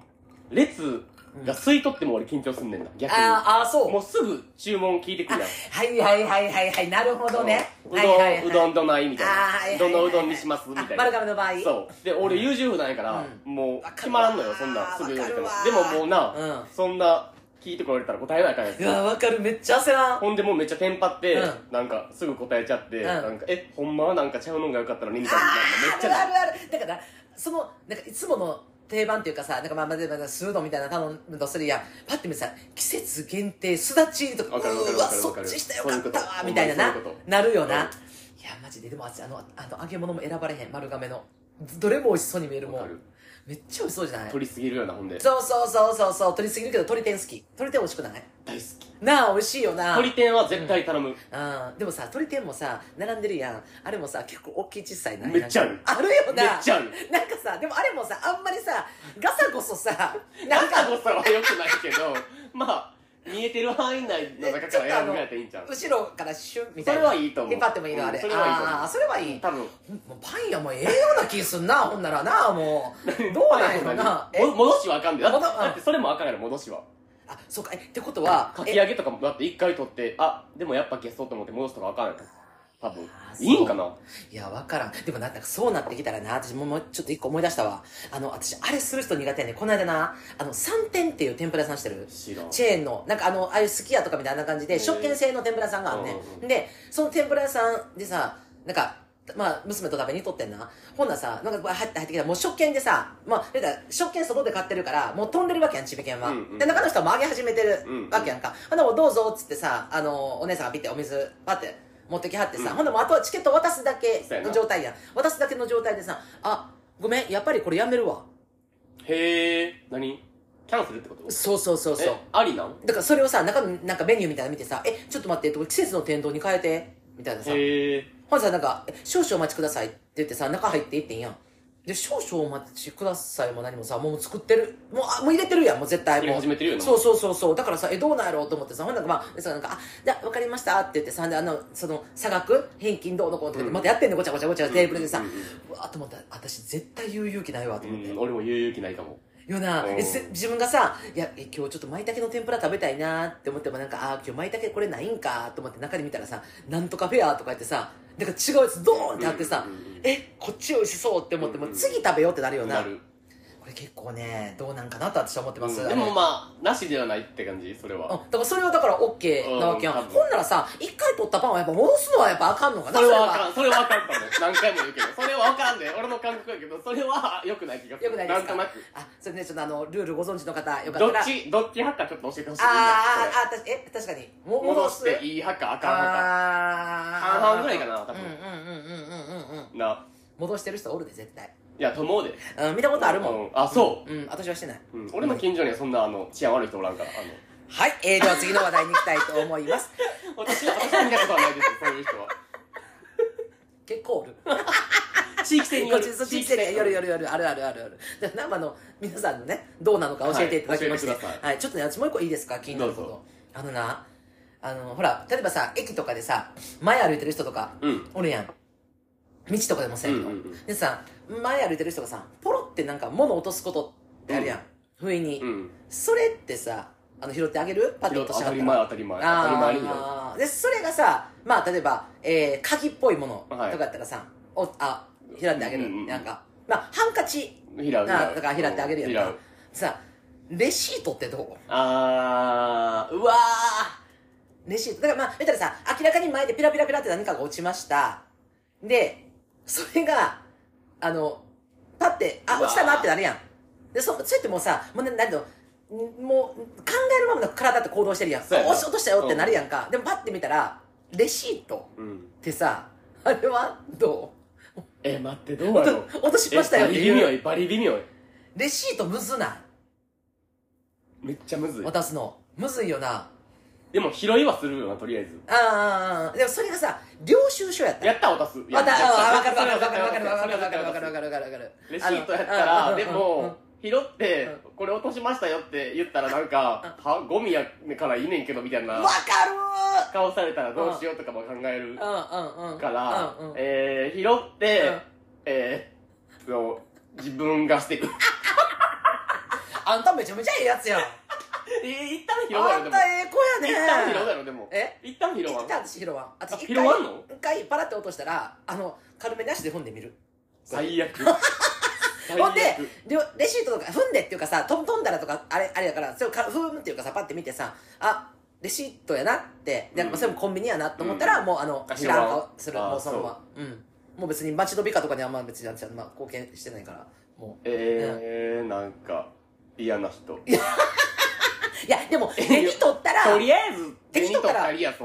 Speaker 1: 列が吸い取っても俺緊張すんねんな。逆に。
Speaker 2: あーあーそう。
Speaker 1: もうすぐ注文聞いてくるやん。
Speaker 2: はいはいはいはいはい。なるほどね。
Speaker 1: う。どん、
Speaker 2: はいはいはいう
Speaker 1: どんどないみたいな、
Speaker 2: あーはいはいはい
Speaker 1: どのうどんにしますみたいな。
Speaker 2: あ丸亀の場合。
Speaker 1: そう。で俺優柔不断やから、
Speaker 2: う
Speaker 1: もう決まらんのよ
Speaker 2: わ
Speaker 1: そんなすぐ言われても。でももうな、
Speaker 2: うん。
Speaker 1: そんな聞いてこられたら答えないからやつ。
Speaker 2: いやわかる。めっちゃ焦らん。
Speaker 1: ほんでもうめっちゃテンパって、
Speaker 2: うん。
Speaker 1: なんかすぐ答えちゃって、
Speaker 2: ん。
Speaker 1: なんかえほんまはなんかちゃうのがよかったのにみたいな。なんかめっちゃ
Speaker 2: ある。あるある。だからそのなんかいつもの定番っていうかさなんかまあまあでもスードみたいな頼むとするやんパッて見てさ季節限定すだちとか
Speaker 1: かか
Speaker 2: うわそっちしたよかったわみたいなな
Speaker 1: うう
Speaker 2: なるよな、
Speaker 1: うん
Speaker 2: いやマジででもあのあの揚げ物も選ばれへん丸亀のどれも美味しそうに見えるもんめっちゃ美味しそうじゃない？
Speaker 1: 取りすぎるようなほんで。
Speaker 2: そうそうそうそうそう。取りすぎるけど鶏天好き。鶏天美味しくない？
Speaker 1: 大好き。
Speaker 2: なあ美味しいよな。
Speaker 1: 鶏天は絶対頼む、
Speaker 2: うん、でもさ鶏天もさ並んでるやん。あれもさ結構大きい小さいな
Speaker 1: めっちゃある。
Speaker 2: あるよな。
Speaker 1: めっちゃある。
Speaker 2: なんかさでもあれもさあんまりさガサゴソさなんか
Speaker 1: 中誤差は良くないけどまあ見えてる範囲内の中から選ぶぐらいやったらいいんちゃう？
Speaker 2: 後ろからシュンみたいな。
Speaker 1: それはいいと思う。
Speaker 2: 引っ張ってもいいのあれ、
Speaker 1: うんそれはいいと思う。
Speaker 2: ああそれはいい。
Speaker 1: 多分。
Speaker 2: もうパン屋もええような気すんなほんならな。もうどうなんやろな。え？
Speaker 1: も戻しはあかんでだっだってそれもあかんやろ戻しは。
Speaker 2: あそうか。えってことは
Speaker 1: かき揚げとかもだって一回取ってあでもやっぱ消そうと思って戻すとかあかんやろ多分いいんかな？い
Speaker 2: や、わからん。でもなんかそうなってきたらな、私ももうちょっと一個思い出したわ。あの、私、あれする人苦手やねんこの間な、あの、三点っていう天ぷら屋さんしてる？
Speaker 1: 知らん
Speaker 2: チェーンの、なんかあの、ああいうすき家とかみたいな感じで、食券制の天ぷら屋さんがあんね
Speaker 1: うん
Speaker 2: ん。で、その天ぷら屋さんでさ、なんか、まあ、娘と食べにとってんな。ほんならさ、なんか入って入ってきたら、もう食券でさ、まあ、食券外で買ってるから、もう飛んでるわけやん、ちび券は。
Speaker 1: うんうん
Speaker 2: で、中の人はもう揚げ始めてる
Speaker 1: うんうん
Speaker 2: わけやんか。ほんならもうどうぞっつってさ、あの、お姉さんがピッてお水、パって持ってきはってさ、
Speaker 1: うん
Speaker 2: ほんならもうあとはチケット渡すだけの状態やん。渡すだけの状態でさ、あ、ごめん、やっぱりこれやめるわ。
Speaker 1: へえ何？キャンセルってこと？
Speaker 2: そうそうそうそう
Speaker 1: え。ありなん？
Speaker 2: だからそれをさ、中のなんかメニューみたいなの見てさ、え、ちょっと待って、季節の天丼に変えて、みたいなさ。ほんでさ、なんか、え少々お待ちくださいって言ってさ、中入っていってんやん。で、少々お待ちくださいも何もさ、もう作ってる。もう、あもう入れてるやん、もう絶対もう。
Speaker 1: 始めてるよな
Speaker 2: そうそうそうそう。だからさ、え、どうなんやろうと思ってさ、ほんなんかまあ、でさ、なんか、あ、じゃあ、わかりましたって言ってさ、で、あの、その、差額返金どうのこうのとかで、
Speaker 1: うん
Speaker 2: またやってんのごちゃごちゃごちゃテーブルでさ、
Speaker 1: う
Speaker 2: わーと思ったら、私絶対言う勇気ないわと思って。
Speaker 1: うん俺も言う勇気ないかも
Speaker 2: よな
Speaker 1: うん
Speaker 2: えせ自分がさいやえ今日ちょっと舞茸の天ぷら食べたいなって思ってもなんかあー今日舞茸これないんかと思って中で見たらさなんとかフェアとか言ってさなんか違うやつドーンってあってさ、
Speaker 1: うんうんうん
Speaker 2: えこっち美味しそうって思っても
Speaker 1: うんうん
Speaker 2: 次食べようってなるよな、
Speaker 1: なる。
Speaker 2: これ結構ねどうなんかなと私は思ってます、
Speaker 1: うん。でもまあなしではないって感じ？それは。
Speaker 2: あだからそれはだから OK なわけやん、ほんならさ一回取ったパンはやっぱ戻すのはやっぱあかんのかな。
Speaker 1: それはあかん。それはあかんかも。何回も言うけど。それはあかんで。俺の感覚やけどそれは良くない気がする。
Speaker 2: よくないですか？
Speaker 1: んとなく。
Speaker 2: あそれねちょっとあのルールご存知の方よかった
Speaker 1: ど
Speaker 2: ら
Speaker 1: っちどっち派かちょっと教えてほしい。
Speaker 2: あーあーあーたえ確かに。も
Speaker 1: 戻していい派かあかん派か。半々ぐらいかな多分。
Speaker 2: うんうんうんうんうんうんうん。
Speaker 1: な。
Speaker 2: 戻してる人おるで絶対
Speaker 1: いやと思うで。
Speaker 2: うん見たことあるもん、
Speaker 1: うん。あそう。
Speaker 2: うん私はしてない。
Speaker 1: うん。俺の近所にはそんなあの治安悪い人おらんからあの。
Speaker 2: はい、えー、では次の話題に行きたいと思います。
Speaker 1: 私は私は見たことはないですそういう人は。
Speaker 2: 結構おる。
Speaker 1: 地域性による。
Speaker 2: こっちそっち来てね夜夜夜。あるあるあるある。で生の皆さんのねどうなのか教えていただきまして。
Speaker 1: はい教えてくださ
Speaker 2: はい、ちょっとね私もう一個いいですか気になるこ
Speaker 1: どう
Speaker 2: とあのなあのほら例えばさ駅とかでさ前歩いてる人とか
Speaker 1: うん。
Speaker 2: おるやん道とかでもせんの、
Speaker 1: うんうんうん。
Speaker 2: でさ前歩いてる人がさポロってなんか物落とすことってあるやん、不意に、
Speaker 1: うん。
Speaker 2: それってさあの拾ってあげる？パッと落とし
Speaker 1: 当たり前当たり前。当たり前
Speaker 2: でそれがさまあ例えば、えー、鍵っぽいものとか
Speaker 1: はい
Speaker 2: やったらさ、おあ拾ってあげる、
Speaker 1: うんうんうん。
Speaker 2: なんか。まあハンカチ。なだから拾ってあげるやんか。さレシートってどう
Speaker 1: あー。うわ
Speaker 2: レシート。だからまあ言ったらさ明らかに前でピラピラピラって何かが落ちました。でそれがあのパッてあ落ちたなってなるやん。でそそうやってもうさもうななんていうのんもう考えるままの体って行動してるやん。
Speaker 1: そう
Speaker 2: 落し落としたよってなるやんか、でもパッて見たらレシート
Speaker 1: ーうん。
Speaker 2: ってさあれはど
Speaker 1: え待ってど
Speaker 2: う
Speaker 1: うやろう？
Speaker 2: 落としましたよ
Speaker 1: え
Speaker 2: っていう。
Speaker 1: バリ微妙いバリ微妙い
Speaker 2: レシートむずない。
Speaker 1: めっちゃむずい。
Speaker 2: 渡すの。むずいよな
Speaker 1: でも拾いはするよなとりあえず。
Speaker 2: ああああでもそれがさ領収書やった。ら
Speaker 1: やったら渡す。
Speaker 2: わかるわかるわかるわ
Speaker 1: わ
Speaker 2: かるわかるわかるわかるわかるわかるわ
Speaker 1: かる
Speaker 2: かるわかるわかる。
Speaker 1: レシートやったらでも拾ってこれ落としましたよって言ったらなん。かはゴミやからいいねんけどみたいな。
Speaker 2: わかる
Speaker 1: 顔されたらどうしようとかも考える。からえー拾って
Speaker 2: うん。
Speaker 1: えー自分がしていく
Speaker 2: あんためちゃめちゃええやつやん
Speaker 1: えー一旦拾うやろでも
Speaker 2: あんたええ子やね
Speaker 1: 一旦拾うやろでも。
Speaker 2: え？
Speaker 1: 一旦拾わん
Speaker 2: 一旦私拾わん。私一
Speaker 1: 拾わんの？
Speaker 2: 一回パラって落としたらあの軽めなしで踏んでみる。
Speaker 1: 最悪。最
Speaker 2: ほんで
Speaker 1: 悪
Speaker 2: レレシートとか踏んでっていうかさ飛ん飛んだらとかあれあれやからそれをか踏むっていうかさパッて見てさあレシートやなってで、
Speaker 1: うん。
Speaker 2: それもコンビニやなと思ったら、
Speaker 1: うん。
Speaker 2: もうあの
Speaker 1: あ
Speaker 2: 知らん顔するもうそのまま。うん。もう別に待ち飛びかとかにはまあ別に私はまあ貢献してないからも
Speaker 1: えーなんか嫌な人。
Speaker 2: ういやでも手に取ったら
Speaker 1: とりあえず手に
Speaker 2: 取っ
Speaker 1: たたらいいや
Speaker 2: 手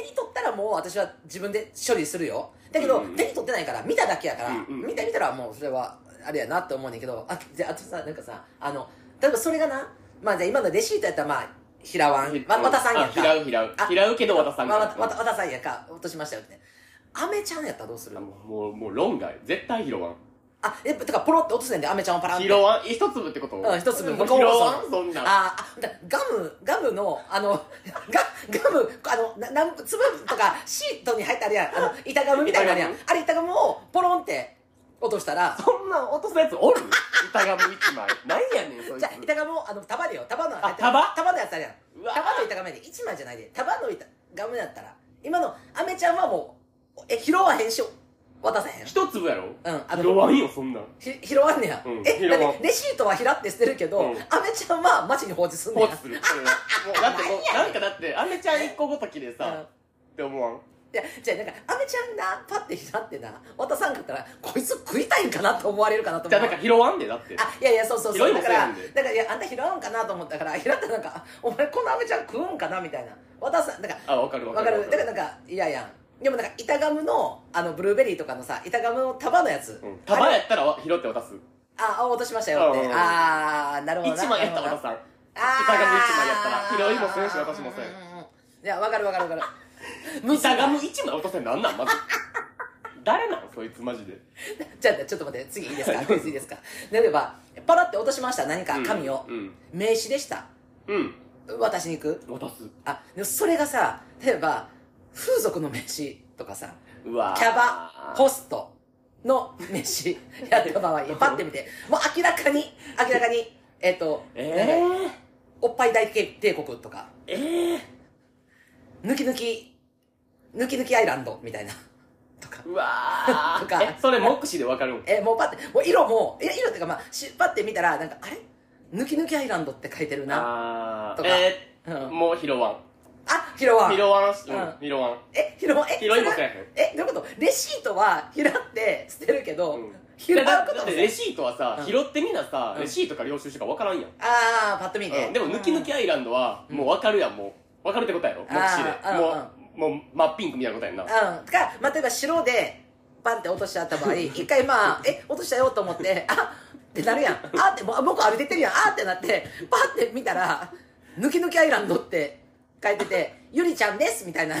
Speaker 2: に取ったらもう私は自分で処理するよ。だけど、
Speaker 1: うん
Speaker 2: 手に取ってないから見ただけやから、
Speaker 1: うんうん
Speaker 2: 見た見たらもうそれはあれやなって思うねんけど。あじゃああとさなんかさあの例えばそれがなまあじゃあ今のレシートやったらまあ拾わんわ渡さんやんか。
Speaker 1: あ拾う拾う。
Speaker 2: あ
Speaker 1: 拾うけど渡さん
Speaker 2: わわ
Speaker 1: か
Speaker 2: わ渡さんやんか。落としましたよってアメちゃんやったらどうする？
Speaker 1: もうもう論外。絶対拾わん
Speaker 2: あえだからポロって落とすねんでアメちゃんをパランって。
Speaker 1: 拾わん一粒ってこと
Speaker 2: うん一粒。
Speaker 1: もう拾わんそんなん
Speaker 2: ああだガムガムのあのガガムあのななん粒とかシートに入ってあるやんあの板ガムみたいなのあるやん
Speaker 1: 板
Speaker 2: あれ板ガムをポロンって落としたら
Speaker 1: そんなん落とすやつおる板ガム一枚何やねんそいつ
Speaker 2: じゃあ板ガムをあの束でよ束の
Speaker 1: あ束
Speaker 2: 束のやつあるやん
Speaker 1: うわ
Speaker 2: 束の板ガムやで1枚じゃないで束の板ガムやったら今のアメちゃんはもうえ拾わへんし渡せへん。
Speaker 1: 一粒やろ？
Speaker 2: うんあの
Speaker 1: 拾わんよそんなん。
Speaker 2: ひ拾わんねや、
Speaker 1: うん
Speaker 2: え
Speaker 1: 拾わん。
Speaker 2: だってレシートは拾って捨てるけど、
Speaker 1: うん。
Speaker 2: アメちゃんは街に放置すんねや。
Speaker 1: 放置する。それはもうだってもうなんかだってアメちゃん一個ごときで
Speaker 2: うん。
Speaker 1: さって思わん？
Speaker 2: いやじゃあなんかアメちゃんなパッて拾ってな渡さんかったらこいつ食いたいんかなと思われるかなと思う。
Speaker 1: じゃあなんか拾わんでだって。
Speaker 2: あいやいやそうそうそ
Speaker 1: う。も
Speaker 2: だから
Speaker 1: せえへんで。
Speaker 2: だからいやあんた拾うんかなと思ったから拾ったらなんかお前このアメちゃん食うんかなみたいな。渡さんだから
Speaker 1: あわかるわ
Speaker 2: わか
Speaker 1: かる。
Speaker 2: るだからなんか嫌やんでもなんか板ガムのあのブルーベリーとかのさ板ガムの束のやつ、
Speaker 1: うん。束やったら拾って渡す。
Speaker 2: ああ落としましたよって、
Speaker 1: うんうん
Speaker 2: ああなるほどな。
Speaker 1: 一枚やったら渡さん。板ガム一枚やったら拾いもせんし渡しもせん。
Speaker 2: ううういやわかるわかるわかる。
Speaker 1: 板ガム一枚落とせんなんなんまず。誰なんそいつマジで。
Speaker 2: じゃあちょっと待って次いいですか？クイズいいですか？例えばパラって落としました？何か紙を、
Speaker 1: うん。
Speaker 2: 名刺でした？
Speaker 1: うん。
Speaker 2: 渡しに行く？
Speaker 1: 渡す。
Speaker 2: あでもそれがさ例えば風俗の名刺とかさ
Speaker 1: うわー。
Speaker 2: キャバホストの名刺 やった場合パッて見てもう明らかに明らかにえっ、と、
Speaker 1: え
Speaker 2: なんかおっぱい大帝国とか。
Speaker 1: ー、えー、
Speaker 2: 抜き抜き抜き抜きアイランドみたいなとか。
Speaker 1: うわ
Speaker 2: とか。
Speaker 1: ーえそれ目視でわかるん？
Speaker 2: えもうパッてもう色も色っていうかまあしパッて見たらなんかあれ？抜き抜きアイランドって書いてるな。とか。
Speaker 1: えー。
Speaker 2: うん。
Speaker 1: もう拾わん
Speaker 2: あ拾わん
Speaker 1: 拾わ
Speaker 2: うんえ拾わんえ
Speaker 1: ん
Speaker 2: えどういうこと？レシートは拾って捨てるけど、
Speaker 1: うん。
Speaker 2: 拾う
Speaker 1: だ
Speaker 2: ことも
Speaker 1: だってレシートはさ、
Speaker 2: うん。
Speaker 1: 拾ってみなさ、
Speaker 2: うん。
Speaker 1: レシートから領収書か分からんやん、
Speaker 2: ああパッと見て、
Speaker 1: うん。でも抜き抜きアイランドはもう分かるやんもう。分かるってことやろ？目視で。もうもう真っピンクみたいなことやんな。
Speaker 2: うん。か、まあ、例えば白でパンって落としちゃった場合一回まあえ落としたよと思ってあってなるやん。あって僕歩いてってるやん。あってなってパッて見たら「抜き抜きアイランド」って書いてて「ゆりちゃんです」みたいな。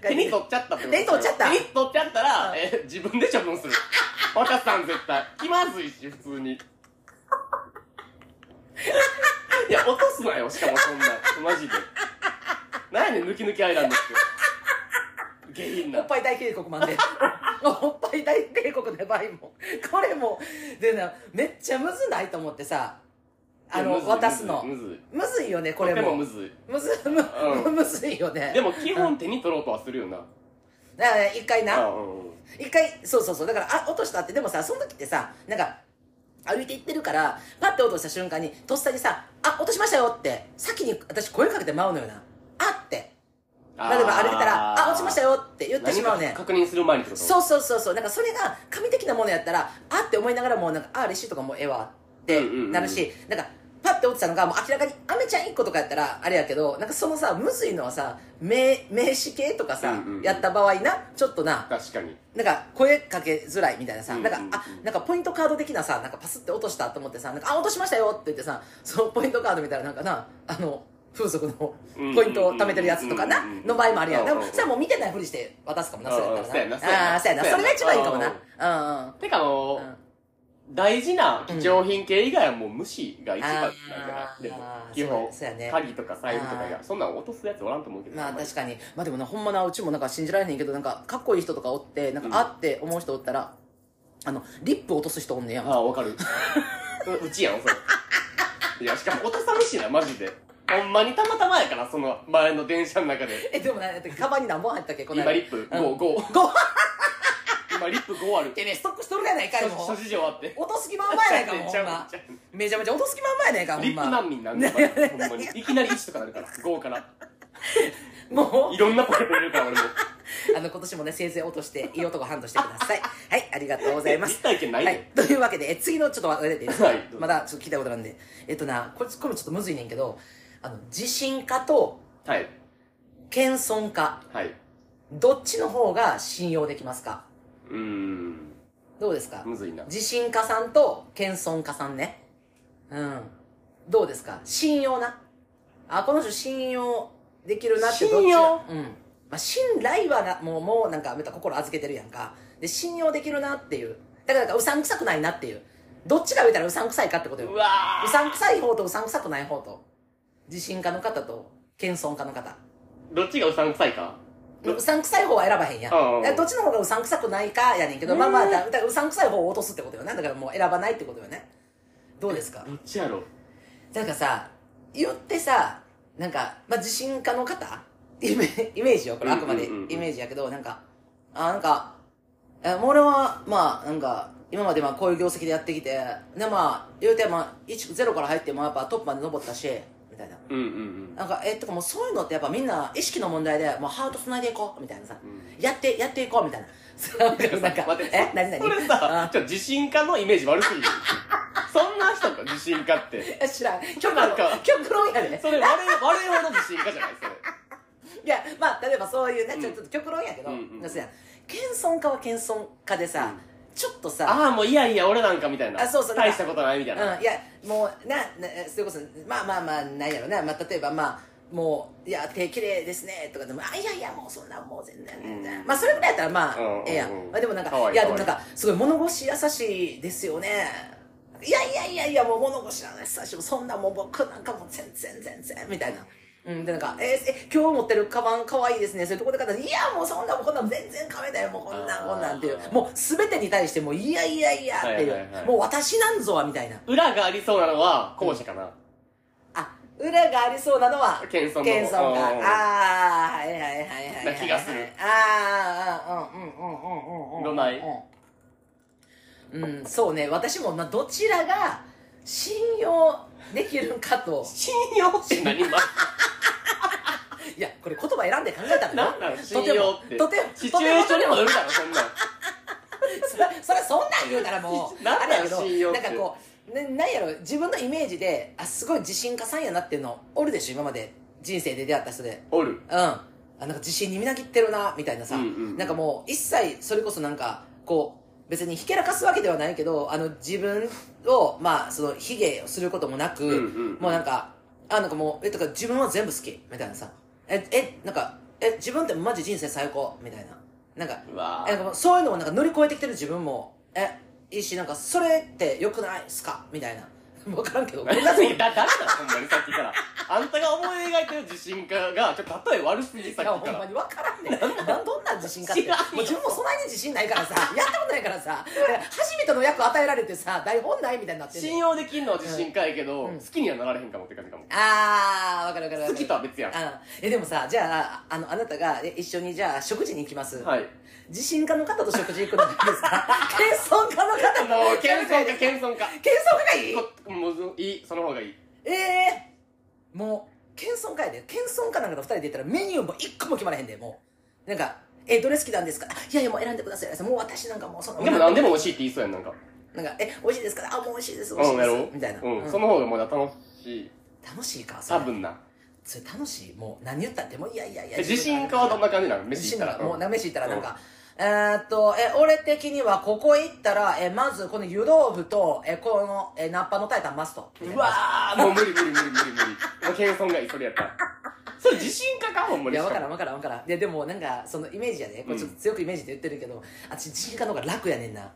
Speaker 1: 手に取っちゃったってこと
Speaker 2: 手に取っちゃった。
Speaker 1: 手に取っちゃったら、
Speaker 2: うん。
Speaker 1: え自分で処分する。渡さん絶対。気まずいし普通に。いや落とすなよしかもそんな。マジで。何やねん抜き抜きアイランドって。下品な。
Speaker 2: おっぱい大帝国まで。おっぱい大帝国の場合も。これも。でなめっちゃむずないと思ってさあの渡すの。
Speaker 1: むずいむずい。
Speaker 2: よねこれ
Speaker 1: でも
Speaker 2: も
Speaker 1: むずい。
Speaker 2: むずむ,、ずいよね。
Speaker 1: でも基本手に取ろうとはするよな。
Speaker 2: だから一回な、一回そうそうそう。だからあ落としたってでもさその時ってさなんか歩いていってるからパッて落とした瞬間にとっさにさ「あ落としましたよ」って先に私声かけてまうのよな「あ」って。例えば歩いてたら「あ落ちましたよ」って言ってしまうね。
Speaker 1: 確認する前に
Speaker 2: そうそうそうそう。なんかそれが紙的なものやったら「あ」って思いながらもなんか「あレシートがもうええわ」ってなるし、なんかパッて落ちたのがもう明らかにアメちゃん1個とかやったらあれやけどなんかそのさむずいのはさ名名刺系とかさ、
Speaker 1: うんうんうん。
Speaker 2: やった場合なちょっとな
Speaker 1: 確かに。
Speaker 2: なんか声かけづらいみたいなさ、
Speaker 1: うん
Speaker 2: なんか、
Speaker 1: うん。うん
Speaker 2: あ、なんかポイントカード的なさ、なんかパスって落としたと思ってさ、なんか、あ、落としましたよって言ってさ、そのポイントカード見たらなんかな、あの、風俗の
Speaker 1: うん
Speaker 2: ポイントを貯めてるやつとかな
Speaker 1: うんうんうん
Speaker 2: の場合もあるやんでも
Speaker 1: うんうん
Speaker 2: それはもう見てないふりして渡すかもなそれやったら
Speaker 1: うん
Speaker 2: な
Speaker 1: そうやな
Speaker 2: そうやなそれが一番いいかもなうんうん
Speaker 1: てかあの
Speaker 2: うん
Speaker 1: 大事な貴重品系以外はもう無視が一番なんじゃないでも基本鍵とか財布とかがそんなん落とすやつおらんと思うけど
Speaker 2: まあ確かに。まあでもなほんまなうちもなんか信じられへんけどなんかかっこいい人とかおってなんかあって思う人おったらあのリップ落とす人おんねや。ん
Speaker 1: ああわかる。うちやんそれ。いやしかも落とさんしなマジで。ほんまにたまたまやからその前の電車の中で。
Speaker 2: えでもなカバンに何本入ったっけこの
Speaker 1: 今リップ。55、
Speaker 2: うん5
Speaker 1: 今リップ5ある。
Speaker 2: ってねストックしとるやないかいもう。
Speaker 1: 諸事情あって。
Speaker 2: 落とす気満々やないか もうほんま。めちゃめちゃ落とす気満々やないかほ
Speaker 1: リップ難民なんだよ ほんまに。いきなり1とかなるから5から。
Speaker 2: もう。
Speaker 1: いろんなポケット入れるから俺も。
Speaker 2: あの今年もねせいぜい落としていい男ハンドしてください。はいありがとうございます。
Speaker 1: 実体験ない
Speaker 2: は
Speaker 1: で
Speaker 2: い、というわけでえ次のちょっと忘れていいですか、
Speaker 1: はい
Speaker 2: まだちょっと聞いたことなんで。えっとなこれこれもちょっとむずいねんけどあの自信家と
Speaker 1: はい。
Speaker 2: 謙遜家
Speaker 1: はい。
Speaker 2: どっちの方が信用できますか？
Speaker 1: うーん。
Speaker 2: どうですか？
Speaker 1: むずいな。
Speaker 2: 自信家さんと謙遜家さんね。うん。どうですか？信用な？あこの人信用できるなってどっち
Speaker 1: 信用？
Speaker 2: うん。まあ、信頼はなもうもうなんかまた心預けてるやんか。で信用できるなっていう。だからうさんくさくないなっていう。どっちが言うたらうさんくさいかってことよ。
Speaker 1: うわ
Speaker 2: うさんくさい方とうさんくさくない方と。自信家の方と謙遜家の方。
Speaker 1: ーどっちがうさんくさいか？
Speaker 2: うさんくさい方は選ばへんやん。どっちの方がうさんくさくないかやねんけど、まあまあだだからうさんくさい方を落とすってことよねだからもう選ばないってことよね。どうですか？
Speaker 1: どっちやろ
Speaker 2: なんかさ言ってさなんか、まあ、自信家の方？イメージよ。これあくまでイメージやけどなんかあなんかえもう俺はまあなんか今までまあこういう業績でやってきてでまあ言うてまあ1ゼロから入ってもやっぱトップまで登ったし
Speaker 1: うんうんうん。
Speaker 2: なんかえとかもうそういうのってやっぱみんな意識の問題でもうハートつないでいこうみたいなさ、
Speaker 1: うん。
Speaker 2: やってやっていこうみたいな。なんか
Speaker 1: 待って
Speaker 2: え何何
Speaker 1: それさちょっと自信家のイメージ悪すぎる。そんな人か自信家って。
Speaker 2: あ 知らん。極論
Speaker 1: なんか
Speaker 2: 極論やで。
Speaker 1: それ悪い悪い方の自信家じゃないそれ。
Speaker 2: いやまあ例えばそういうね、
Speaker 1: うん
Speaker 2: ちょっと極論やけど、
Speaker 1: うんうん
Speaker 2: そうや謙遜家は謙遜家でさ、ちょっとさ
Speaker 1: ああもういやいや俺なんかみたいな。
Speaker 2: あそうそう
Speaker 1: 大したことないみたいな、
Speaker 2: うん、いやもうななそれこそまあまあまあなんやろな、まあ、例えばまあもう「いや手綺麗ですね」とかでも「あいやいやもうそんなもう全然全然、
Speaker 1: うん。
Speaker 2: まあそれぐらいやったらまあ、ええやん、まあ、でもなんか
Speaker 1: いい
Speaker 2: やでもなん
Speaker 1: か
Speaker 2: かすごい物腰優しいですよね。いやいやいやいやもう物腰優しいそんなもう僕なんかもう全然全然みたいなうん、でなんか、えーえ今日持ってるカバン可愛いですね。そういうとこで買ったら、いや、もうそんな、こんなん全然可愛いだよ。もうこんなん、こんなんっていう。もう全てに対して、もういやいやいやっていう。
Speaker 1: はいはいはい
Speaker 2: もう私なんぞは、みたいな。
Speaker 1: 裏がありそうなのは後者かな、
Speaker 2: あ、裏がありそうなのは、
Speaker 1: 謙遜の
Speaker 2: 謙遜が。
Speaker 1: うん
Speaker 2: ああ、はいはいはいはいはい。
Speaker 1: な気がする
Speaker 2: ああ、うんうんうんうんうんうん。
Speaker 1: どない
Speaker 2: うん、うん、そうね。私も、まあ、どちらが信用できるかと。
Speaker 1: 信用って何？ま
Speaker 2: いや、これ言葉選んで考えたのよ。
Speaker 1: なんなの信用って。
Speaker 2: とても、
Speaker 1: シチュエーションにもよるだろそんなん。
Speaker 2: それそれそんなん言うたらもう あれやけどなんかこうななんやろ？自分のイメージであすごい自信家さんやなっていうのおるでしょ今まで。人生で出会った人で。
Speaker 1: おる。
Speaker 2: うん。あなんか自信にみなぎってるなみたいなさ、
Speaker 1: うんうんうん。
Speaker 2: なんかもう一切それこそなんかこう別にひけらかすわけではないけどあの自分をまあその卑下をすることもなく、
Speaker 1: うんうんうん。
Speaker 2: もうなんかあなんかもうえとか自分は全部好きみたいなさ。ええなんかえ自分ってマジ人生最高みたいな。なんかえなんかそういうのをなんか乗り越えてきてる自分もえいいしなんかそれってよくないっすか？みたいな。分からんけど。こんな
Speaker 1: だ誰だほんまにさっきからあんたが思い描いてる自信家がちょっと例え悪すぎさっきから。
Speaker 2: ほんまに分からんねん。なんどんな自信かって。
Speaker 1: 知らんよ。
Speaker 2: もう自分もそんなに自信ないからさやったことないからさ初めての役与えられてさ台本ないみたいになってんねん。
Speaker 1: 信用できんのは自信家やけど、
Speaker 2: うん。
Speaker 1: 好きにはなられへんかもって感じかも
Speaker 2: あー分かる分かる分かる。
Speaker 1: 好きとは別やん。
Speaker 2: あえでもさじゃああのあなたがえ一緒にじゃあ食事に行きます、
Speaker 1: はい。
Speaker 2: 自信家の方と食事行くのいいですか？謙遜家の方
Speaker 1: もう謙遜か謙遜か。
Speaker 2: 謙遜家がいい？
Speaker 1: こもういい。その方がいい。
Speaker 2: ええもう謙遜家やで謙遜家なんかと二人で言ったらメニューも一個も決まらへんでもう。なんかえどれ好きなんですか？いやいやもう選んでください。もう私なんかもうその
Speaker 1: でも何でも美味しいって言いそうやんなんか。
Speaker 2: なんかえ美味しいですか？あもう美味しいです。美味しいです。みたいな、
Speaker 1: うん、
Speaker 2: うん。
Speaker 1: その方がまだ楽しい。
Speaker 2: 楽しいかそれ。
Speaker 1: 多分な。
Speaker 2: それ楽しい。もう何言ったってもういやいやいや。
Speaker 1: え自信家はどんな感じなの？
Speaker 2: 自
Speaker 1: 飯行ったら。
Speaker 2: もうな飯行ったらなんか、えーっと、え、俺的にはここ行ったら、え、まずこの湯豆腐と、え、この、え、ナッパの炊いたマスト。
Speaker 1: うわーもう無理無理無理無理無理。もうの謙遜がいいそれやった。らそれ自信家か？ほんまに。
Speaker 2: いや、わからん
Speaker 1: ん
Speaker 2: わからんわからん。で、でもなんか、そのイメージやで、これちょっと強くイメージって言ってるけど、あっち自信家の方が楽やねんな。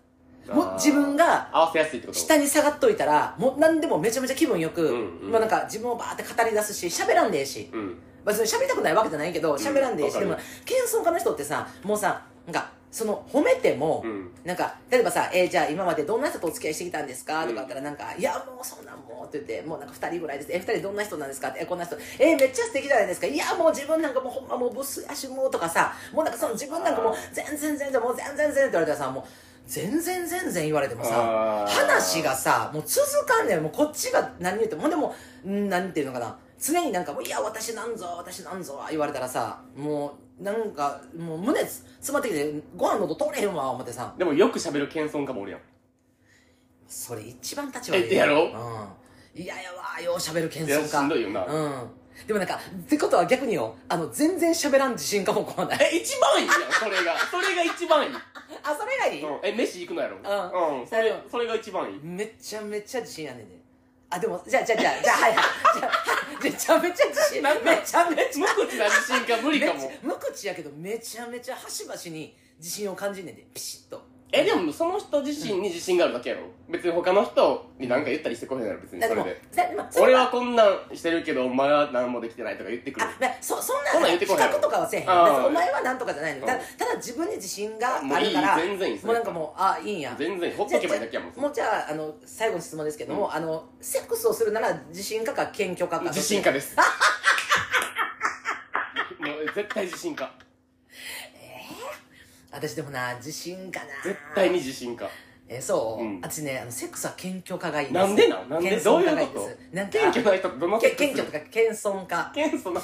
Speaker 2: もう自分が
Speaker 1: 合わせやすいってこと？
Speaker 2: 下に下がっといたら、もう何でもめちゃめちゃ気分よく、
Speaker 1: うんうん。
Speaker 2: まあなんか自分をバーって語り出すし、喋らんでええし。
Speaker 1: うん。
Speaker 2: 別に喋りたくないわけじゃないけど、喋らんでええし、でも
Speaker 1: わかる、
Speaker 2: 謙遜家の人ってさ、もうさ、なんか、その、褒めても、
Speaker 1: うん。
Speaker 2: なんか、例えばさ、えーじゃあ今までどんな人とお付き合いしてきたんですか？
Speaker 1: うん
Speaker 2: とかあったらなんか、いや、もうそんなんもうって言って、もうなんか二人ぐらいです。え、二人どんな人なんですか？って、え、こんな人、えーめっちゃ素敵じゃないですか？いや、もう自分なんかもうほんまもうブスやし、もうとかさ、もうなんかその自分なんかもう全然全然、もう全然全然って言われたらさ、もう、全然全然言われてもさ話がさもう続かんねんもうこっちが何言っても。ほんでもうんなんていうのかな。常になんかもう「いや私なんぞ私なんぞ」言われたらさもうなんかもう胸つ詰まってきてご飯のど通れへんわ思ってさ。
Speaker 1: でもよく喋る謙遜家もおるやん。
Speaker 2: それ一番立ち悪い
Speaker 1: えやろ？
Speaker 2: うん。嫌やわよう喋る謙
Speaker 1: いや
Speaker 2: 遜家
Speaker 1: しんどいよな。
Speaker 2: うん。でもなんかってことは逆によあの全然喋らん自信かもこわない。
Speaker 1: え一番いいやんそれが。それが一番いい。
Speaker 2: あそれがいい、
Speaker 1: うん。え飯行くのやろ？
Speaker 2: うん。
Speaker 1: うん。それそれが一番いい。
Speaker 2: めちゃめちゃ自信やねんであでもじゃあじゃあじゃあじゃあはいはい。じゃめちゃめちゃ自信めちゃめちゃ。
Speaker 1: 無口な自信家無理かも。
Speaker 2: 無口やけどめちゃめちゃ端々に自信を感じんねんでピシッと
Speaker 1: えでもその人自身に自信があるだけやろ？別に他の人に何か言ったりしてこへんやろ別にそれで。
Speaker 2: だでもそれ
Speaker 1: 俺はこんなんしてるけどお前は何もできてないとか言ってくる。
Speaker 2: あだそそんな
Speaker 1: そんなん言って
Speaker 2: 較とかはせえへん。別にお前はなんとかじゃないの。ただ
Speaker 1: うん。
Speaker 2: ただ自分に自信があ
Speaker 1: もういい
Speaker 2: るから
Speaker 1: 全然いい
Speaker 2: もうなんかもうあいいんや。
Speaker 1: 全然ほっとけばいいだけやもん
Speaker 2: じゃあもうじゃああの最後の質問ですけども、あのセックスをするなら自信家か謙虚家か
Speaker 1: 自信家です。もう絶対自信家
Speaker 2: 私でもな自信かな。
Speaker 1: 絶対に自信家
Speaker 2: えそう、
Speaker 1: うん。
Speaker 2: 私ねあのセックスは謙虚家がいいです。
Speaker 1: なんでなん？なんで？
Speaker 2: 謙遜家がいい
Speaker 1: どういう
Speaker 2: ですなんか
Speaker 1: 謙虚な人ってどの
Speaker 2: け謙虚とか謙遜家
Speaker 1: 謙遜な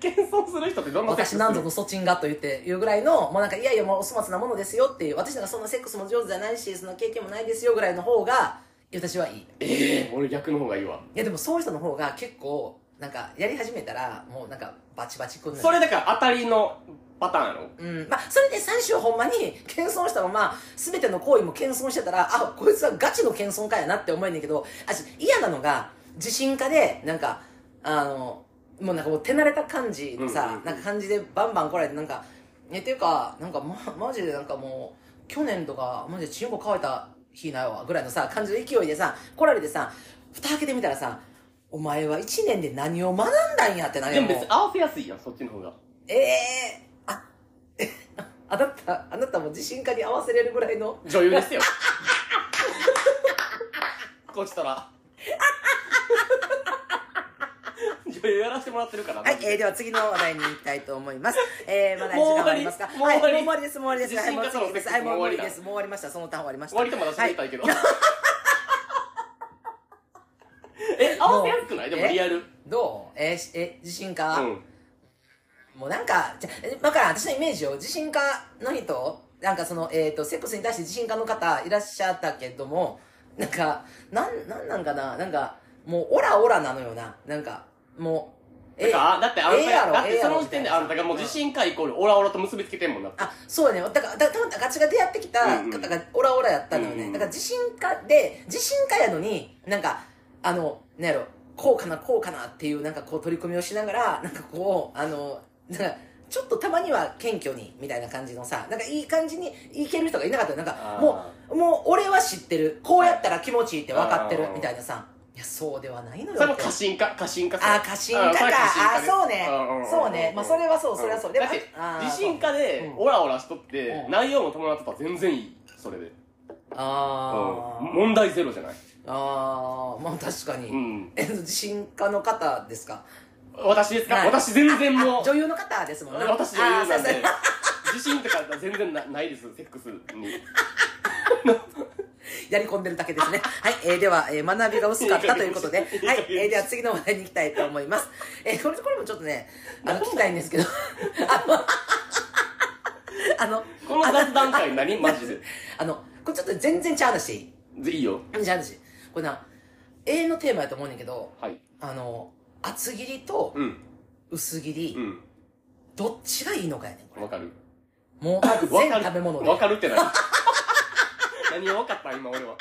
Speaker 1: 謙遜する人ってどんな
Speaker 2: 私なんぞのそちんがと言っていうぐらいのもうなんかいやいやもうお粗末なものですよっていう私なんかそんなセックスも上手じゃないしそんな経験もないですよぐらいの方が私はいい。い
Speaker 1: ええ俺逆の方がいいわ。
Speaker 2: やでもそういう人の方が結構なんかやり始めたらもうなんかバチバチくん
Speaker 1: それだから当たりのパターンやろ。
Speaker 2: うん、まあそれで最初ほんまに謙遜したまま全ての行為も謙遜してたらあこいつはガチの謙遜家やなって思えんねんけどあし嫌なのが自信家でなんかあのもうなんかもう手慣れた感じのさ、
Speaker 1: うんうんうん
Speaker 2: なんか感じでバンバン来られてなんかえっていうかなんか、ま、マジでなんかもう去年とかマジでチンコ乾いた日ないわぐらいのさ感じの勢いでさ来られてさ蓋開けてみたらさお前は1年で何を学んだんやってな
Speaker 1: でも別に合わせやすいやんそっちの方が。
Speaker 2: ええあ、え、あなた、あなたも自信家に合わせれるぐらいの。
Speaker 1: 女優ですよこっちとら女優やらせてもらってるから
Speaker 2: はい、えー、では次の話題に行きたいと思います。えー、まだ時間はありますか？
Speaker 1: もう終わり
Speaker 2: はい、もう終わりです、もう終わりです。はい、もう次です。はい、もう終わりです。もう終わりました。そのターン終わりました。
Speaker 1: 割とまだ喋りた
Speaker 2: はい
Speaker 1: いけど、え合わせやすくない？でも
Speaker 2: え？
Speaker 1: リアル
Speaker 2: どう？えーしえ、自信家、
Speaker 1: うん
Speaker 2: もうなんか、じゃ、えわからん、私のイメージを、自信家の人、なんかその、えっ、と、セックスに対して自信家の方いらっしゃったけども、なんか、なん、なんなんかな、なんか、もう、オラオラなのよな。なんか、もう、
Speaker 1: だからだってあんた
Speaker 2: ええやろ
Speaker 1: がだってその時点であんたがもう自信家イコールオラオラと結びつけてんもんな
Speaker 2: あそうやね。だからだからガチが出会ってきた方がオラオラやったのよね、
Speaker 1: うんうん。
Speaker 2: だから自信家で自信家やのになんかあのなんやろこうかなこうかなっていうなんかこう取り組みをしながらなんかこうあのなんかちょっとたまには謙虚にみたいな感じのさなんかいい感じにいける人がいなかったよなんかもうもう俺は知ってる。こうやったら気持ちいいって分かってるみたいなさ。いやそうではないのよ
Speaker 1: それも過信家過信家
Speaker 2: あ過信家か。あそうね。そうね。まあそれはそうそれはそう。でも
Speaker 1: 自信家で
Speaker 2: うん。
Speaker 1: オラオラしとって
Speaker 2: うん。
Speaker 1: 内容も伴ってたら全然いい。それで。
Speaker 2: あー。
Speaker 1: うん。問題ゼロじゃない。
Speaker 2: ああまあ確かに、
Speaker 1: うん。
Speaker 2: え自信家の方ですか？
Speaker 1: 私ですか？
Speaker 2: はい。
Speaker 1: 私全然もう。
Speaker 2: 女優の方ですもんね。
Speaker 1: 私女優なんで。自信とか全然なないですセックスに。
Speaker 2: やり込んでるだけですね。はい、えーでは、えー学びが薄かったということではい、えーでは次の話題に行きたいと思います。えーこれこれもちょっとねあの聞きたいんですけど。あの
Speaker 1: この雑談会何？マジで。
Speaker 2: あのこれちょっと全然ちゃう話。していい
Speaker 1: よ。
Speaker 2: じゃあ話。これな永遠のテーマやと思うねんだけど
Speaker 1: はい。
Speaker 2: あの厚切りと
Speaker 1: うん。
Speaker 2: 薄切り、
Speaker 1: うん。
Speaker 2: どっちがいいのかやねんこれ。
Speaker 1: わかる？
Speaker 2: もう
Speaker 1: わ
Speaker 2: 全
Speaker 1: かる
Speaker 2: 食べ物で。
Speaker 1: わかる？って何？何を分かった？今俺は。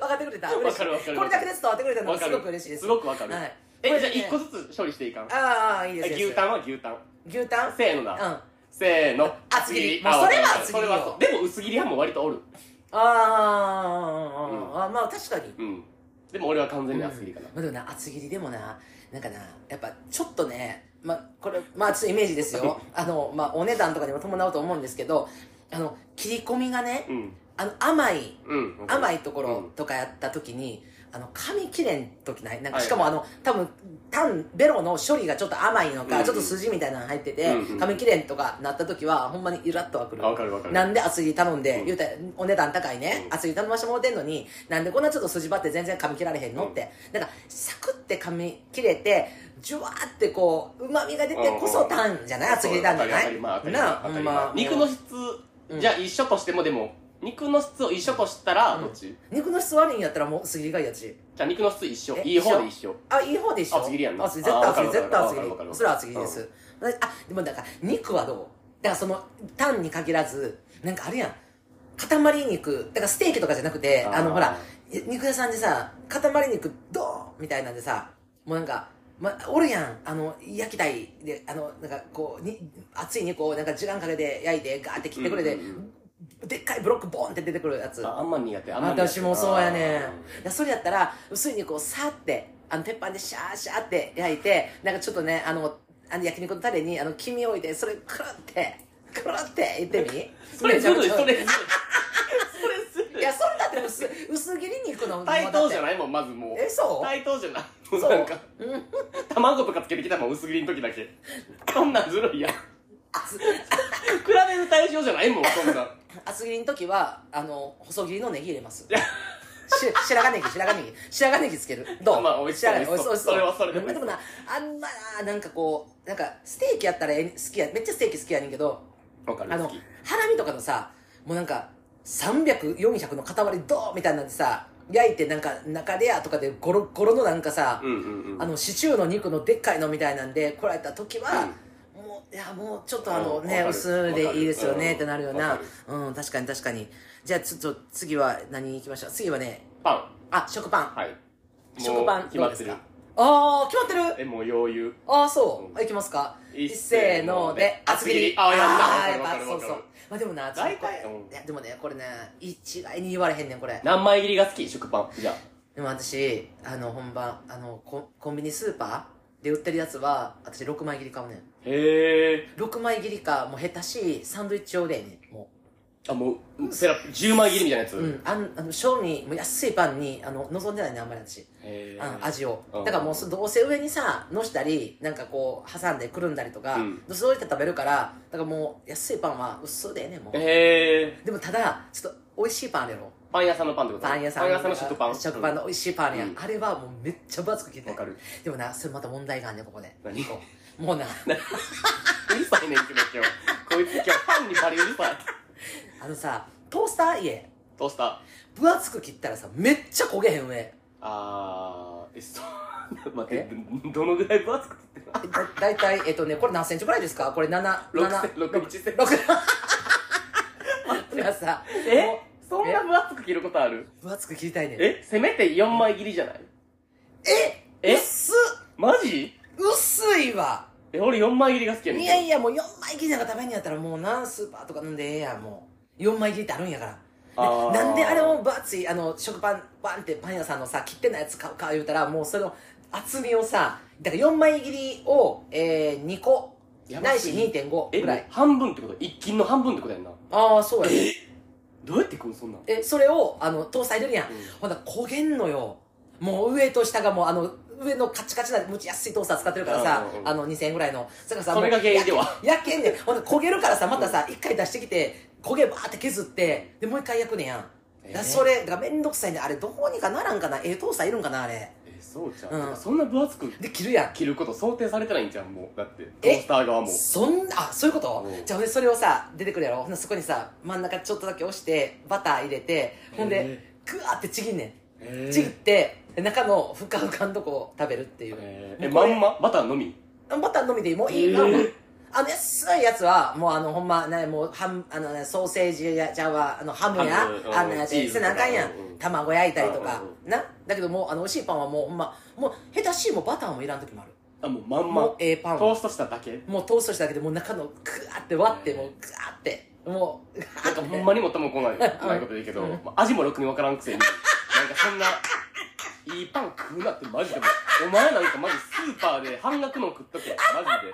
Speaker 2: 分かってくれた？
Speaker 1: わかるわかる。
Speaker 2: これだけで伝わってくれたのがすごく嬉しいです。
Speaker 1: すごくわかる。
Speaker 2: はい、
Speaker 1: え
Speaker 2: これね。
Speaker 1: じゃあ1個ずつ処理していいかん
Speaker 2: ああいいですよ
Speaker 1: 牛タンは牛タン。
Speaker 2: 牛タン？
Speaker 1: せーのだ、
Speaker 2: うん。
Speaker 1: せーの。
Speaker 2: 厚切り。
Speaker 1: あ
Speaker 2: まあそれは
Speaker 1: わかる
Speaker 2: 厚切りよ。
Speaker 1: それはそう。でも薄切り派も割とおる。
Speaker 2: あーあーまあ確かに。
Speaker 1: うん。でも俺は完全に厚切りかな、
Speaker 2: まあ、でもな厚切りでもななんかなやっぱちょっとねまあこれまあちょっとイメージですよ。あのまあお値段とかにも伴うと思うんですけどあの切り込みがね
Speaker 1: うん。
Speaker 2: あの甘い
Speaker 1: うん
Speaker 2: 甘いところ
Speaker 1: うん。
Speaker 2: とかやった時に、あの噛み切れん時ない？なんか
Speaker 1: はい。
Speaker 2: しかもあの多分タンベロの処理がちょっと甘いのか、
Speaker 1: うん。
Speaker 2: ちょっと筋みたいなの入ってて、
Speaker 1: うんうん。
Speaker 2: 噛み切れんとかなった時はほんまにイラッとはくる。
Speaker 1: あ分かる分かる。
Speaker 2: なんで厚切り頼んで、
Speaker 1: うん。
Speaker 2: 言うたらお値段高いね、
Speaker 1: うん。
Speaker 2: 厚切り頼ましてもらってんのになんでこんなちょっと筋張って全然噛み切られへんの、
Speaker 1: うん。
Speaker 2: ってなんかサクって噛み切れてジュワーってこううまみが出てこそタンじゃない？厚切りタンじゃない？
Speaker 1: 当たり前当たり前
Speaker 2: なあま。
Speaker 1: 肉の質、
Speaker 2: うん。
Speaker 1: じゃあ一緒としてもでも肉の質を一緒としたら
Speaker 2: うん。
Speaker 1: どっち、
Speaker 2: 肉の質悪いんやったらもう薄切りがいいやつ。
Speaker 1: じゃあ肉の質一緒。
Speaker 2: え
Speaker 1: いい方で一緒。
Speaker 2: あいい方でしょ
Speaker 1: 厚切りやんな。
Speaker 2: 厚切り絶対厚切り
Speaker 1: あ
Speaker 2: 絶対厚切り
Speaker 1: わかるわかるわかる。
Speaker 2: それは厚切りです、あでもだから肉はどう？だからそのタンに限らずなんかあるやん。塊肉。だからステーキとかじゃなくて
Speaker 1: あー。
Speaker 2: あのほら肉屋さんでさ塊肉ドーンみたいなんでさもうなんかま、おるやん。あの焼きたいであのなんかこうに熱い肉をなんか時間かけて焼いてガーって切ってくれて、
Speaker 1: うんうん
Speaker 2: でっかいブロックボーンって出てくるやつ。
Speaker 1: ああんま苦手。あんま苦手。
Speaker 2: 私もそうやねん。やそれやったら薄い肉をさってあの鉄板でシャーシャーって焼いてなんかちょっとねあのあの焼肉のタレにあの黄身を置いてそれくるってくるって言ってみ？
Speaker 1: ーそれずるいそれずるい。それずるい。
Speaker 2: いやそれだって薄薄切り肉の
Speaker 1: 対等じゃ
Speaker 2: い
Speaker 1: ないもんまずもう。
Speaker 2: えそう？
Speaker 1: 対等じゃない。
Speaker 2: そう？
Speaker 1: なんか。
Speaker 2: うん
Speaker 1: 卵とかつけてきたもん薄切りの時だけ。そんなんずるいやん。比
Speaker 2: 厚
Speaker 1: べる対象じゃないもんそんな。ん
Speaker 2: 厚切りの時はあの細切りのネギ入れます。し白髪ネギ白髪ネギ。白髪ネギつける。どう？
Speaker 1: まあ美味しそう。
Speaker 2: 白髪
Speaker 1: 美味しそう
Speaker 2: 美味しそう
Speaker 1: それはそれで
Speaker 2: でもなあんまななんかこうなんかステーキやったらええ好きやめっちゃステーキ好きやねんけどあのハラミとかのさもうなんか300400の塊ドーンみたいなんでさ焼いてなんか中レアとかでゴロゴロのなんかさ、
Speaker 1: うんうんうん。
Speaker 2: あのシチューの肉のでっかいのみたいなんで来られた時は、もういやもうちょっとあのね薄でいいですよねってなるよう
Speaker 1: わ
Speaker 2: な
Speaker 1: か
Speaker 2: うん確かに確かに。じゃあちょっと次は何行きましょう？次はね
Speaker 1: パン。
Speaker 2: あ食パン。
Speaker 1: はい。
Speaker 2: 食パン
Speaker 1: 決まってる。
Speaker 2: ああ決まってる？
Speaker 1: えもう余裕。
Speaker 2: ああそう、
Speaker 1: う
Speaker 2: いきますか？
Speaker 1: い
Speaker 2: 一斉ので厚切り。
Speaker 1: あやった。
Speaker 2: あーやっぱそうそう。まあでもな
Speaker 1: 大体
Speaker 2: いやでもねこれね一概に言われへんねんこれ。
Speaker 1: 何枚切りが好き？食パン。じゃ
Speaker 2: でも私あの本番あのココンビニスーパーで売ってるやつは私6枚切り買うねん。
Speaker 1: あへえ
Speaker 2: 6枚切りかもう下手しサンドイッチ用でねも
Speaker 1: あもうペラ10枚切りみたいなやつ？
Speaker 2: ううん。あんあの賞味もう安いパンにあの望んでないねあんまり私。
Speaker 1: へえ
Speaker 2: 味を。
Speaker 1: うん。
Speaker 2: だからもうそどうせ上にさのしたりなんかこう挟んでくるんだりとか、
Speaker 1: うん。
Speaker 2: そうやって食べるからだからもう安いパンは薄でええねんもう。
Speaker 1: へえ
Speaker 2: でもただちょっと美味しいパンあるやろ。
Speaker 1: パン屋さんのパンってこと？
Speaker 2: パン屋さん。
Speaker 1: パン屋さんの食パン？
Speaker 2: 食パンの美味しいパンや。ん、
Speaker 1: うん。
Speaker 2: あれはもうめっちゃ分厚く切って。
Speaker 1: わかる。
Speaker 2: でもなそれまた問題があんねんここで。
Speaker 1: 何？
Speaker 2: こうもうな。
Speaker 1: うるさいねんけど今日こいつ今日パンにバリうるさい。
Speaker 2: あのさトースター？家
Speaker 1: トースター。
Speaker 2: 分厚く切ったらさめっちゃ焦げへん上。
Speaker 1: あーえそう。待ってどどのぐらい分厚く切ってる
Speaker 2: だだいたいえっとねこれ何センチぐらいですか？これ7
Speaker 1: 6
Speaker 2: 7
Speaker 1: セン6 1センチ。
Speaker 2: さも
Speaker 1: えそんな分厚く切ることある？
Speaker 2: う分厚く切りたいねん。
Speaker 1: え？せめて4枚切りじゃない？
Speaker 2: え？
Speaker 1: え？
Speaker 2: 薄っ。
Speaker 1: マジ？
Speaker 2: 薄いわ。
Speaker 1: え俺4枚切りが好きやねん。
Speaker 2: いやいやもう4枚切りなんか食べんやったらもう何スーパーとか飲んでええやんもう。4枚切りってあるんやから。なんであれを分厚いあの食パンバンってパン屋さんのさ切ってないやつ買うか言うたらもうその厚みをさだから4枚切りを、えー、2個。ないし
Speaker 1: すぎ
Speaker 2: 2.5
Speaker 1: え
Speaker 2: ぐらい。
Speaker 1: 半分ってこと？一斤の半分ってことやんな。
Speaker 2: ああそうや。ね
Speaker 1: どうやって食うのそんなん？
Speaker 2: えそれをあのトースター入れるやん、
Speaker 1: うん。
Speaker 2: ほんなら焦げんのよ。もう上と下がもうあの上のカチカチなむち安いトースター使ってるからさ、あの2000円ぐらいの。それからさ
Speaker 1: それが原因では。
Speaker 2: もう焼けんねん。ほんで焦げるからさまたさ一回出してきて焦げバーって削ってでもう一回焼くねんやん、
Speaker 1: えー。
Speaker 2: それがめんどくさいねあれどうにかならんかな？ええトースターいるんかなあれ。
Speaker 1: えそうじゃん、
Speaker 2: うん。
Speaker 1: そんな分厚く
Speaker 2: で切るやん。
Speaker 1: 切ること想定されてないんじゃんもうだってト
Speaker 2: え
Speaker 1: ースター側も。
Speaker 2: そんなあそういうこと？
Speaker 1: うん。
Speaker 2: じゃあ俺それをさ出てくるやろ。そこにさ真ん中ちょっとだけ押してバター入れてほんで
Speaker 1: へ
Speaker 2: グワーってちぎんねん。
Speaker 1: え
Speaker 2: ちぎって中のふかふかんとこを食べるっていう、
Speaker 1: えーえまんま？バターのみ？
Speaker 2: バターのみでいいもういい。か、
Speaker 1: えー。
Speaker 2: あの安いやつはもうあのほんまねもうハムあの、ね、ソーセージやじゃああのハムや
Speaker 1: ハムうん。
Speaker 2: あのやつせなあかんやん、
Speaker 1: うん。うん。
Speaker 2: 卵焼いたりとか、
Speaker 1: うん
Speaker 2: な？だけどもうあの美味しいパンはもうほんまもう下手しいもバターもいらん時もある。
Speaker 1: あもうまんま。
Speaker 2: もうええパンを。
Speaker 1: トーストしただけ？
Speaker 2: もうトーストしただけでもう中のグワって割ってもうグワって。もう
Speaker 1: なんかほんまにもっとも来ない ないことでいいけど、まあ味もろくにわからんくせに。なんかそんないいパン食うなってマジでもう。お前なんかマジスーパーで半額の食っとけ。マジで。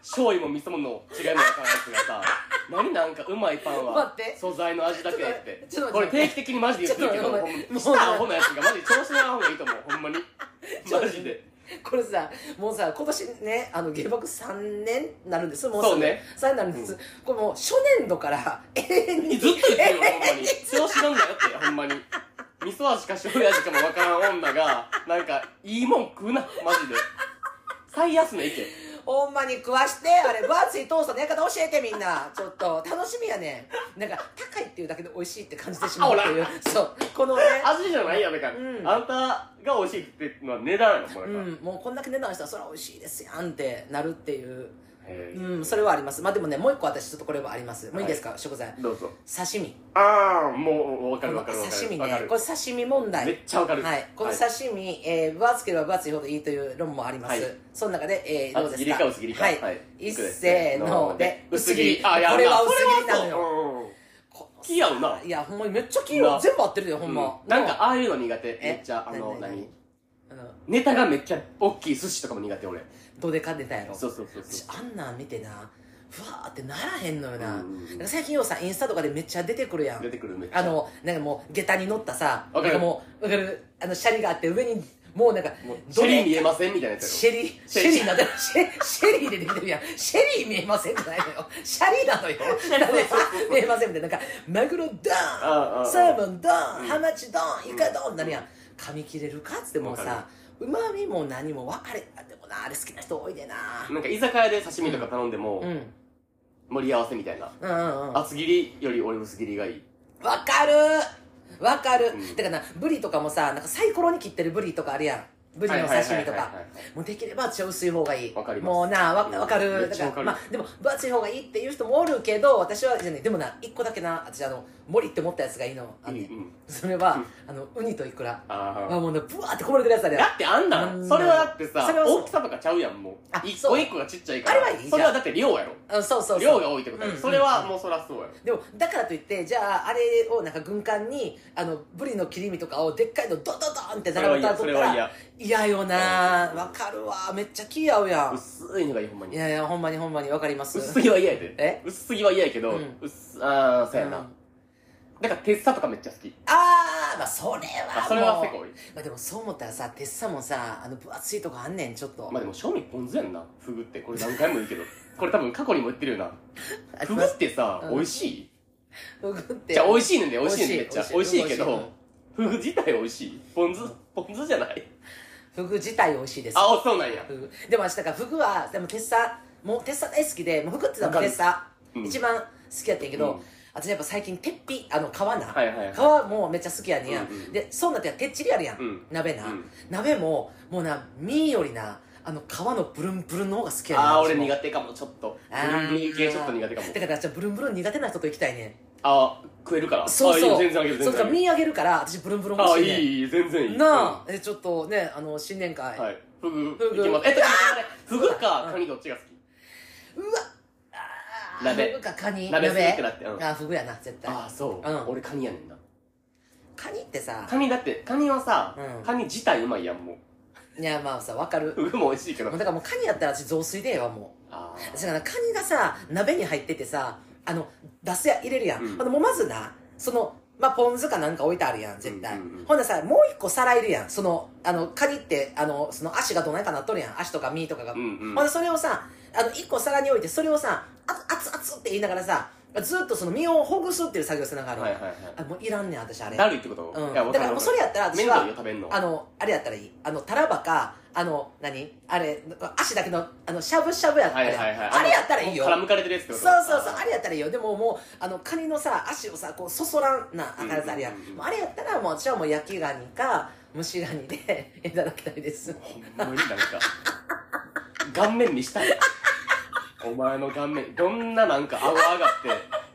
Speaker 1: 醤油も味噌もの違いもわからんやつがさ何なんかうまいパンは。
Speaker 2: 待って。
Speaker 1: 素材の味だけでってこれ
Speaker 2: ちょっと待って。
Speaker 1: 定期的にマジで言ってるけど
Speaker 2: ちょっと
Speaker 1: ほん
Speaker 2: 待って
Speaker 1: ましたアホなやつがマジで調子乗らん方がいいと思う。ほんまに。
Speaker 2: ちょっと
Speaker 1: マジで。
Speaker 2: これさもうさ今年ねあの芸爆3年になるんです。もう
Speaker 1: そうね。
Speaker 2: 3年になるんです、これもう初年度から永遠に
Speaker 1: ずっと言ってるよほんまに。調子乗んなよってほんまに味噌味か醤油味かもわからん女がなんかいいもん食うなマジで。最安値いけ。
Speaker 2: ほんまに食わしてあれ分厚いトーストのやり方教えてみんな。ちょっと楽しみやね。んなんか高いっていうだけで美味しいって感じてしまうっていう。そう。このね。
Speaker 1: 味じゃないやんだか。ら、
Speaker 2: うん。
Speaker 1: あんたが美味しいってのは値段やろもう
Speaker 2: う
Speaker 1: だから、
Speaker 2: ん、もうこんだけ値段したらそれは美味しいですやんってなるっていう、
Speaker 1: へ
Speaker 2: うん、それはあります。まあでもねもう一個私ちょっとこれはあります。もういいですか、食材。
Speaker 1: えどうぞ。
Speaker 2: 刺身。
Speaker 1: ああもう分かる分かる
Speaker 2: 刺身ねこれ刺身問題。
Speaker 1: めっちゃ分かる。
Speaker 2: はい、この刺身、えー分厚ければ分厚いほどいいという論もあります、
Speaker 1: はい。
Speaker 2: その中で、えー、どうですか？
Speaker 1: 厚切りか薄切りか
Speaker 2: はい、
Speaker 1: はい。
Speaker 2: 一せーので
Speaker 1: 薄切り。
Speaker 2: こ
Speaker 1: あいや
Speaker 2: れは
Speaker 1: そ
Speaker 2: 薄切りなのよ。
Speaker 1: それはそう。
Speaker 2: この
Speaker 1: 気合うな。い
Speaker 2: やほんまにめっちゃ黄色
Speaker 1: な
Speaker 2: 全部合ってるよほんま、
Speaker 1: うん。なんかああいうの苦手。
Speaker 2: え
Speaker 1: めっちゃあの
Speaker 2: 何？
Speaker 1: ネタがめっちゃ大きい寿司とかも苦手俺
Speaker 2: どでか出たやろ。
Speaker 1: そうそうそう
Speaker 2: 私
Speaker 1: そう。
Speaker 2: あんなん見てなふわーってならへんのよな,、
Speaker 1: うんうんうん。
Speaker 2: なんか最近ようさインスタとかでめっちゃ出てくるやん。
Speaker 1: 出てくるめっちゃ。
Speaker 2: あのなんかもう下駄に乗ったさ
Speaker 1: わかる。
Speaker 2: なんかもうわかる？あのシャリがあって上にもうなんか
Speaker 1: もうシェリー見えませんみたいなやつ。や
Speaker 2: シェリー、シェ
Speaker 1: シェリー
Speaker 2: リーになってる。シェシェリーで出てくるやん。シェリー見えませんじゃないのよ。シャリーなのよ。見えませんみたいな。なんか、マグロドーン、
Speaker 1: ああああ。
Speaker 2: サーモンドーン、ハマチドーン、イカドーンなるやん。噛み切れるかっつってもうさ、うまみも何も分かれ、な、あれ好きな人多いでな。
Speaker 1: なんか居酒屋で刺身とか頼んでも、
Speaker 2: うん。
Speaker 1: 盛り合わせみたいな。
Speaker 2: うんうんうん。
Speaker 1: 厚切りより俺薄切りがいい。
Speaker 2: わかる。わかる、
Speaker 1: うん。
Speaker 2: だからなブリとかもさなんかサイコロに切ってるブリとかあるやん。ブリの刺身とか。
Speaker 1: はい
Speaker 2: もうできれば私は薄い方がいい。
Speaker 1: わかります。
Speaker 2: もうなわわか
Speaker 1: め
Speaker 2: る
Speaker 1: わかる。
Speaker 2: だからまあでも分厚い方がいいっていう人もおるけど私はじゃねでもな一個だけな私あの森って思ったやつがいいのあんねん。
Speaker 1: うんうん。
Speaker 2: それは、
Speaker 1: うん。
Speaker 2: あのウニとイクラ。
Speaker 1: あ
Speaker 2: あもうねブワーってこぼれてるやつあるやん
Speaker 1: だってあんな
Speaker 2: うん
Speaker 1: んそれはだってさ
Speaker 2: それはそう
Speaker 1: 大きさとかちゃうやんもう。
Speaker 2: あそう。
Speaker 1: 一個一個がちっちゃいから。
Speaker 2: あれはいいじゃん。
Speaker 1: それはだって量やろ。
Speaker 2: あそうそうそう。
Speaker 1: 量が多いってことやろ。
Speaker 2: うん
Speaker 1: それはもうそりゃそうやろ。
Speaker 2: でもだからといってじゃああれをなんか軍艦にあのブリの切り身とかをでっかいのドドドンって並べたら
Speaker 1: それは嫌
Speaker 2: 嫌よな。わかるわ。めっちゃ気合うやん。
Speaker 1: 薄いのがいいほんまに。
Speaker 2: いやいやほんまにほんまに。わかります？
Speaker 1: 薄すぎは嫌やで。
Speaker 2: え？
Speaker 1: 薄すぎは嫌やけど
Speaker 2: うん。
Speaker 1: 薄ああそうや
Speaker 2: う
Speaker 1: なんだから鉄砂とかめっちゃ好き。
Speaker 2: あーまあそれはもう
Speaker 1: あそれはせこい。
Speaker 2: まあでもそう思ったらさ鉄砂もさあの分厚いとこあんねんちょっと、
Speaker 1: まあでも正味ポン酢やんな。フグって。これ何回も言うけど。これ多分過去にも言ってるよな。
Speaker 2: あ
Speaker 1: フグってさ
Speaker 2: うん。
Speaker 1: 美味しい？
Speaker 2: フグって。
Speaker 1: じゃあ美味しいねんで美味しいねんでめっちゃ。
Speaker 2: 美
Speaker 1: 美味しいけどフグ自体美味しい？ポン酢？ポン酢じゃない？
Speaker 2: フグ自体美味しいです。
Speaker 1: あそうなんや。
Speaker 2: でも私だからフグはでも鉄砂もう鉄砂大好きでもうフグって言ったら鉄砂、
Speaker 1: うん。
Speaker 2: 一番好きやったんやけど、
Speaker 1: うん
Speaker 2: 私やっぱ最近鉄皮あの皮な、
Speaker 1: はいはいはい。
Speaker 2: 皮もめっちゃ好きやねんや、
Speaker 1: うんうん
Speaker 2: でそうなっててっちりあるやん、
Speaker 1: うん。
Speaker 2: 鍋な、
Speaker 1: うん。
Speaker 2: 鍋ももうな身よりなあの皮のブルンブルンの方が好きやねん。
Speaker 1: ああ俺苦手かもちょっと。ブルンブルン系ちょっと苦手かも。
Speaker 2: だからじゃあブルンブルン苦手な人と行きたいねん。
Speaker 1: あ食えるから。
Speaker 2: そうそう。
Speaker 1: 全然あげる
Speaker 2: そう身あげるから私ブルンブルン欲しいねん。
Speaker 1: いいい全然いい。
Speaker 2: なあ、えちょっとねあの新年会、
Speaker 1: うんはい。フグ
Speaker 2: フグ。
Speaker 1: えっとフグ
Speaker 2: う
Speaker 1: か
Speaker 2: ん
Speaker 1: カニどっちが好き？
Speaker 2: うわ
Speaker 1: 鍋
Speaker 2: フグかカニ。
Speaker 1: 鍋するってなってうん。
Speaker 2: あフグやな絶対。
Speaker 1: ああそう。
Speaker 2: うん。
Speaker 1: 俺カニやねんな。
Speaker 2: カニってさ
Speaker 1: カニだってカニはさ
Speaker 2: うん。
Speaker 1: カニ自体うまいやんもう。
Speaker 2: いやまあさわかる。
Speaker 1: フグも美味しいけど。
Speaker 2: だからもうカニやったら私雑炊でええわもう。
Speaker 1: あー。
Speaker 2: 私だからカニがさ鍋に入っててさあの出すや入れるやん、
Speaker 1: うん。
Speaker 2: ほんでもうまずなそのまあポン酢かなんか置いてあるやん絶対、
Speaker 1: うんうんうん。
Speaker 2: ほんでさもう一個皿いるやん。そのあのカニってあのその足がどないかなっとるやん。足とか身とかが、
Speaker 1: うんうん。
Speaker 2: ほんでそれをさあの一個皿に置いてそれをさあ熱々って言いながらさずっとその身をほぐすっていう作業せながら、
Speaker 1: はいはいはい。
Speaker 2: あもういらんねん私あれ。
Speaker 1: だるいってこと？
Speaker 2: うん、
Speaker 1: いやわ
Speaker 2: だからもうそれやったら私は
Speaker 1: 食べんの？
Speaker 2: あのあれやったらいい。あのタラバかあの何？あれ足だけのあのしゃぶしゃぶやったら、
Speaker 1: はいはいはい。
Speaker 2: あれやったらいいよ。
Speaker 1: 絡むかれてるやつって
Speaker 2: そう
Speaker 1: こと？
Speaker 2: そうそうあれやったらいいよ。でももうあのカニのさ足をさこうそそらんなあからずあるやん,、
Speaker 1: うんうん。
Speaker 2: あれや。ったらもう私はもう焼きガニか蒸しガニで いただきたいです。
Speaker 1: ほんまになんか顔面見したいお前の顔面どんななんか顎上がっ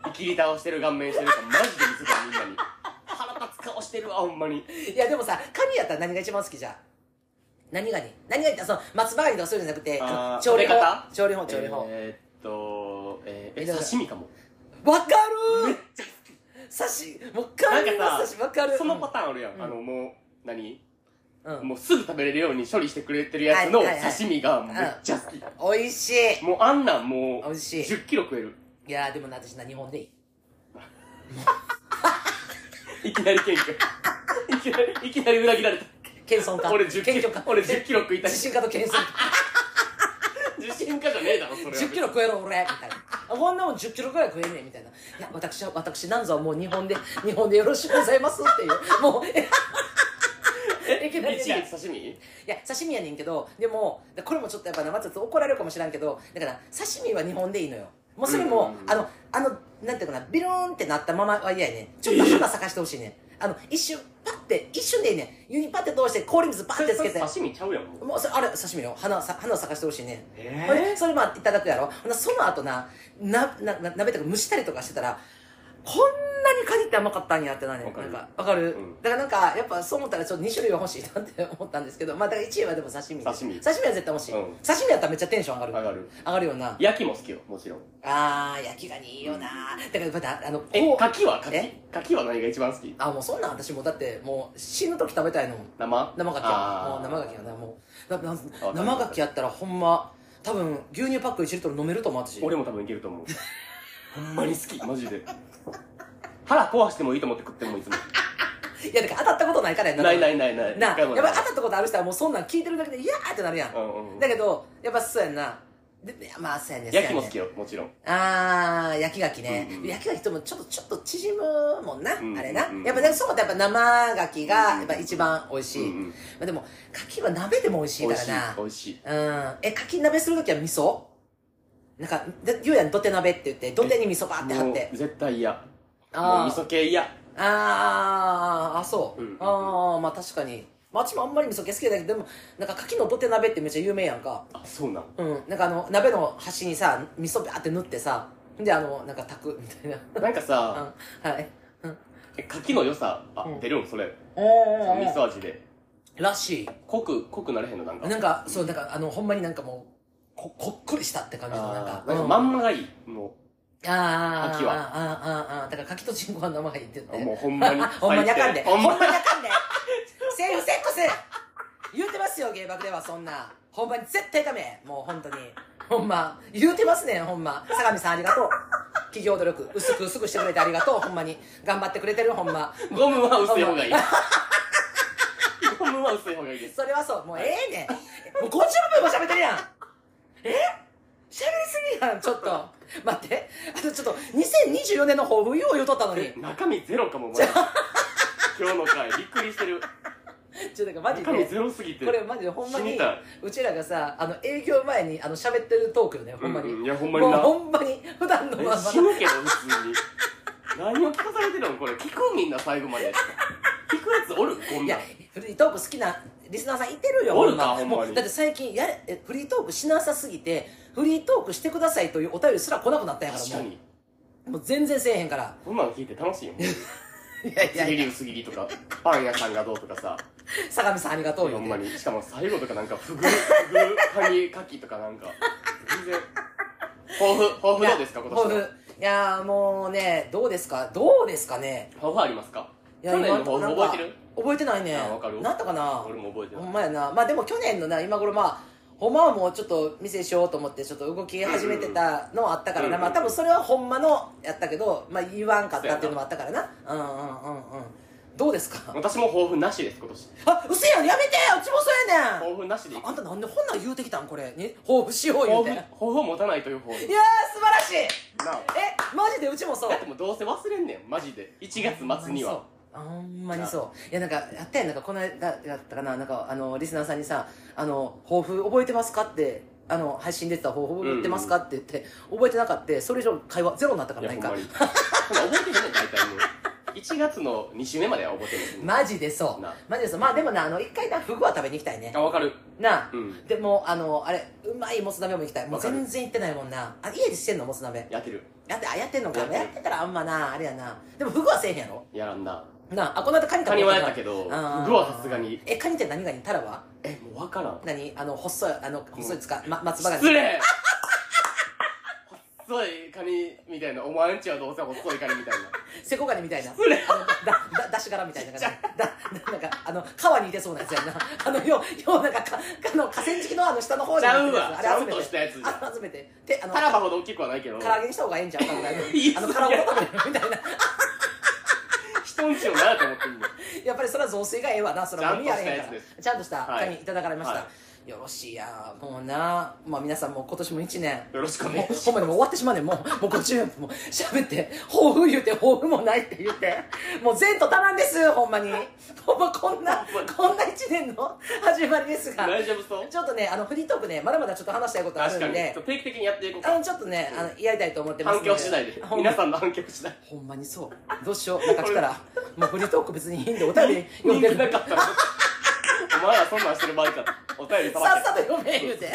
Speaker 1: ていきり倒してる顔面してるかマジで見せたいみんなに。腹立つ顔ししてるわほんまに。
Speaker 2: いやでもさカニやったら何が一番好きじゃん？何がに？何がいってその松葉ガニとかそういうんじゃなくて調理法？調理法調理法。
Speaker 1: えーっとえーえ刺身かも。
Speaker 2: わかる刺しもうカニの
Speaker 1: なんかさ
Speaker 2: 刺しわかる
Speaker 1: そのパターンあるやん、
Speaker 2: うん。
Speaker 1: あのもう何？
Speaker 2: うん。
Speaker 1: もうすぐ食べれるように処理してくれてるやつの
Speaker 2: はいはいはい。
Speaker 1: 刺身がめっちゃ好き、
Speaker 2: 美味しい。
Speaker 1: もうあんなんもう
Speaker 2: 美味しい。
Speaker 1: 10キロ食える。
Speaker 2: いやーでもな私な日本でいい。
Speaker 1: いきなり謙虚。いきなりいきなり裏切られた。
Speaker 2: 謙遜か。
Speaker 1: 俺10キロ
Speaker 2: 謙虚か。
Speaker 1: 俺10キロ食いたい。
Speaker 2: 自信家と謙遜か。
Speaker 1: 自信家じゃねえだろそれは。
Speaker 2: 10キロ食えろ俺みたいな。あこんなもん10キロぐらい食えんねんみたいな。いや私は私なんぞはもう日本で日本でよろしくございますっていう。もうえ
Speaker 1: 刺身？
Speaker 2: いや刺身やねんけどでもこれもちょっとやっぱ生つつ怒られるかもしらんけどだから刺身は日本でいいのよ。もうそれも、あのあのなんていうかなビローンってなったままは嫌やねん。ちょっと花咲かしてほしいねん。あの一瞬パッて一瞬でいいねん。湯にパッて通して氷水パッてつけて。
Speaker 1: 刺身ちゃうやん。もう
Speaker 2: それあれ刺身よ。花さ花を咲かしてほしいねん。
Speaker 1: え
Speaker 2: ほんでそれまあいただくやろ。その後なななな鍋とか蒸したりとかしてたらこんなにカニって甘かったんやってなんかわかる、
Speaker 1: うん。
Speaker 2: だからなんかやっぱそう思ったらちょっと2種類は欲しいなって思ったんですけどまあだから1位はでも刺身
Speaker 1: 刺身
Speaker 2: は絶対欲しい、
Speaker 1: うん。
Speaker 2: 刺身やったらめっちゃテンション上がる。
Speaker 1: 上がる。
Speaker 2: 上がるよな。
Speaker 1: 焼きも好きよもちろん。
Speaker 2: あー焼きガニいいよなだからまたあの
Speaker 1: え
Speaker 2: こう
Speaker 1: 牡蠣は？牡
Speaker 2: え？
Speaker 1: 蠣牡蠣は何が一番好き？
Speaker 2: あもうそんなん私もうだってもう死ぬ時食べたいの
Speaker 1: 生？
Speaker 2: 生牡蠣や
Speaker 1: あー。
Speaker 2: もう生牡生牡蠣やったらほんま多分牛乳パック1リットル飲めると思う私。
Speaker 1: 俺も多分いけると思う。ほんまに好きマジで腹壊してもいいと思って食ってもいつも。
Speaker 2: いやだから当たったことないからやな。
Speaker 1: ないないないない。
Speaker 2: なやっぱ
Speaker 1: 一回もない。
Speaker 2: 当たったことある人はもうそんなん聞いてるだけで「いやー!」ってなるやん、
Speaker 1: うんうん
Speaker 2: だけどやっぱそうやんな。でまあそうやね
Speaker 1: 焼きも好きよもちろん。
Speaker 2: あー焼き牡蠣ね、
Speaker 1: うんうん
Speaker 2: 焼き牡蠣ともちょっとちょっと縮むもんな、
Speaker 1: うん
Speaker 2: あれな、
Speaker 1: うん。
Speaker 2: やっぱでもそうだやっぱ生牡蠣がやっぱ一番美味しい、
Speaker 1: うんうん
Speaker 2: まあ、でも牡蠣は鍋でも美味しいからな。
Speaker 1: 美味しい。
Speaker 2: うん。え牡蠣鍋するときは味噌？なんかで言うやん土手鍋って言って土手に味噌バーって貼って。
Speaker 1: 絶対嫌もう味噌系嫌。
Speaker 2: あーあそう、
Speaker 1: うん。
Speaker 2: ああまあ確かに。まあ私もあんまり味噌系好きだけどでもなんか牡蠣の土手鍋ってめっちゃ有名やんか。
Speaker 1: あそうなん。
Speaker 2: うん。なんかあの鍋の端にさ味噌バーって塗ってさであのなんか炊くみたいな。
Speaker 1: なんかさ
Speaker 2: うん。はい。うん。
Speaker 1: え牡蠣の良さあ
Speaker 2: うん。
Speaker 1: 出るんそれ。
Speaker 2: お
Speaker 1: 味噌味で。
Speaker 2: らしい。
Speaker 1: 濃く濃くなれへんのなんか。
Speaker 2: なんかそうなんかあのほんまになんかもうここっくりしたって感じのなんか。
Speaker 1: あーなんか
Speaker 2: うん。
Speaker 1: まんまがいい。も
Speaker 2: あー。
Speaker 1: 牡蠣は。
Speaker 2: あーあーあーあー。だから牡蠣とチンコは生がいいって言って。
Speaker 1: うもうほんまに。
Speaker 2: ほんまにあかんで。
Speaker 1: ほんま
Speaker 2: にあかんで。セーフセックス。言うてますよ芸爆ではそんな。ほんまに絶対ダメ。もう本当に。ほんま。言うてますねんほんま。相模さんありがとう。企業努力薄く薄くしてくれてありがとう。ほんまに。頑張ってくれてるほんま。
Speaker 1: ゴムは薄い方がいい。ゴムは薄い方がいいです。
Speaker 2: それはそう。もうええねん。もう50分も喋ってるやん。え？喋りすぎやんちょっと待って。あとちょっと2024年の抱負よう言うとったのに。
Speaker 1: え中身ゼロかもマジで今日の回びっくりしてる。
Speaker 2: ちょっとマジ
Speaker 1: 中身
Speaker 2: で
Speaker 1: ゼロすぎて。
Speaker 2: これマジでほんまに
Speaker 1: 死にたい。う
Speaker 2: ちらがさあの営業前にあの喋ってるトークよねほんまに、
Speaker 1: うんうんいやほんまにな。
Speaker 2: もうほんまに普段のま
Speaker 1: え
Speaker 2: ま
Speaker 1: 死ぬけど普通に。何を聞かされてるのこれ。聞くみんな最後まで。聞くやつおるこんなん。
Speaker 2: いやフリートーク好きなリスナーさんいてるよ。
Speaker 1: おるか
Speaker 2: ほんま
Speaker 1: に。
Speaker 2: だって最近やフリートークしなさすぎてフリートークしてくださいというお便りすら来なくなったんやからも
Speaker 1: 確かに。
Speaker 2: うもう全然せえへんから。
Speaker 1: こんなの聞いて楽しいよ。
Speaker 2: いやいやいや。
Speaker 1: 薄切り薄切りとかパン屋さんがどうとかさ。
Speaker 2: 相模さんありがとうよ。
Speaker 1: ほんまに。しかも最後とかなんかフグフグカニカキとかなんか。全然。抱負抱負どうですか今年の
Speaker 2: 抱負いやーもうねどうですか？どうですかね？
Speaker 1: 抱負ありますか？去年の抱負
Speaker 2: 今なんか
Speaker 1: 覚えてる？
Speaker 2: 覚えてないね。
Speaker 1: あわかる？
Speaker 2: なんとかな？
Speaker 1: 俺も覚えてる
Speaker 2: ほんまやな。まあでも去年のな今頃まあほんまはもうちょっと店しようと思ってちょっと動き始めてたのはあったからな、まあ多分それはほんまのやったけどまあ言わんかったっていうのもあったからな。うんうんうんうん。どうですか？
Speaker 1: 私も抱負なしです今年。
Speaker 2: あうせやんやめてうちもそうやねん。
Speaker 1: 抱負なしでいく
Speaker 2: あんたなんでこんなん言うてきたんこれ？に抱負しよう言うて。いや
Speaker 1: 抱負抱負を持たないという抱負
Speaker 2: ー素晴らしい。
Speaker 1: なあ。
Speaker 2: えマジでうちもそう。
Speaker 1: だってもうどうせ忘れんねんマジで。1月末には
Speaker 2: ほんまにそう。いやなんかやったやん。なんかこの間やったかな。なんかあのリスナーさんにさ「あの抱負覚えてますか?」ってあの配信出てた抱負覚えてますかって言って覚えてなかった。それ以上会話ゼロになったからなんか。
Speaker 1: い覚えてるね大体もう。1月の2週目までは覚えてる。ねん
Speaker 2: マジでそう。
Speaker 1: な
Speaker 2: マジでそう。まあでもなあの一回なフグは食べに行きたいね。
Speaker 1: あ分かる。
Speaker 2: なあ、
Speaker 1: うん。
Speaker 2: でもあのあれうまいもつ鍋も行きたい。もう全然行ってないもんな。あ家でしてんのもつ鍋。
Speaker 1: やってる。
Speaker 2: やってあやってんのか。
Speaker 1: やって
Speaker 2: たらあんまなあれやな。でもフグはせえへんやろ？
Speaker 1: やらんな
Speaker 2: なああこの間カニ食べ
Speaker 1: カニはやったけど
Speaker 2: あー。
Speaker 1: フグはさすがに。
Speaker 2: えカニって何がにタラは？
Speaker 1: えもう分からん。
Speaker 2: 何？あの細いあの細いつか、ま、松葉ガニ。
Speaker 1: 失礼！細いカニみたいなお前んちはどうせ細いカニみたいな。
Speaker 2: セコガニみたいな。
Speaker 1: 失礼！
Speaker 2: あのだだだし柄みたいな感じ。だなんかあの川にいてそうなやつやな。あのよようなんかかあの河川敷のあの下の方に
Speaker 1: ちゃうわ。
Speaker 2: あれ集め
Speaker 1: したやつ
Speaker 2: あ集めて。であの
Speaker 1: タラバほど大きくはないけど。
Speaker 2: 唐揚げにした方がええんちゃうかぐら いの
Speaker 1: 言い過ぎ
Speaker 2: あの殻ごと食べるみたいな
Speaker 1: 人んちの何やと思ってんの
Speaker 2: やっぱりそれは雑炊がええわなそれは飲みやれへんから。
Speaker 1: ちゃんとしたやつです。
Speaker 2: ちゃんとした
Speaker 1: はい。
Speaker 2: ただかれました、
Speaker 1: は
Speaker 2: よろしいやもうなまあ皆さんも今年も1年。
Speaker 1: よろしくお願
Speaker 2: も
Speaker 1: いうし
Speaker 2: ほんまにもう終わってしまうねん。もうもう50分も喋って抱負言うて抱負もないって言って。もう前途多難ですほんまに。ほんまこんなこんな1年の始まりですが。
Speaker 1: 大丈夫そう？
Speaker 2: ちょっとねあのフリートークねまだまだちょっと話したいことあるんで。
Speaker 1: 定期的にやっていこうか。
Speaker 2: あのちょっとねあのやりたいと思ってます。
Speaker 1: 反響次第で。皆さんの反響次第
Speaker 2: ほんまにそう。どうしよう。なんか来たら もうフリートーク別にいいんでお便り読んで
Speaker 1: 人気なかったらお前らそんなんしてる場合か。お便りさば
Speaker 2: さっさと読め言うて。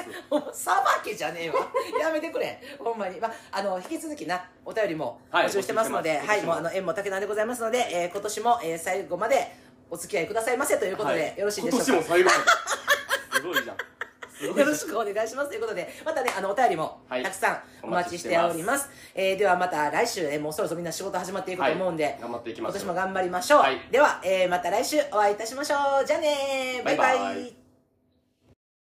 Speaker 2: さばけじゃねえわ。やめてくれ。ほんまに、まあ、あの引き続きなお便りも
Speaker 1: はい
Speaker 2: 募集してますので、はいもうあの縁も竹縄でございますので、えー今年も、えー最後までお付き合いくださいませということで、
Speaker 1: はい。
Speaker 2: よろしいでしょうか。
Speaker 1: 今年も最後まで。すごいじゃん
Speaker 2: よろしくお願いします。ということでまたねあのお便りも
Speaker 1: はい。
Speaker 2: たくさんお待ちしております,、えーではまた来週、えーもうそろそろみんな仕事始まっていくと思うんで、
Speaker 1: はい頑張っていきましょう
Speaker 2: 今年も頑張りましょう、
Speaker 1: はい。
Speaker 2: では、えーまた来週お会いいたしましょう。じゃあねー。バイバイ。
Speaker 1: バイバイ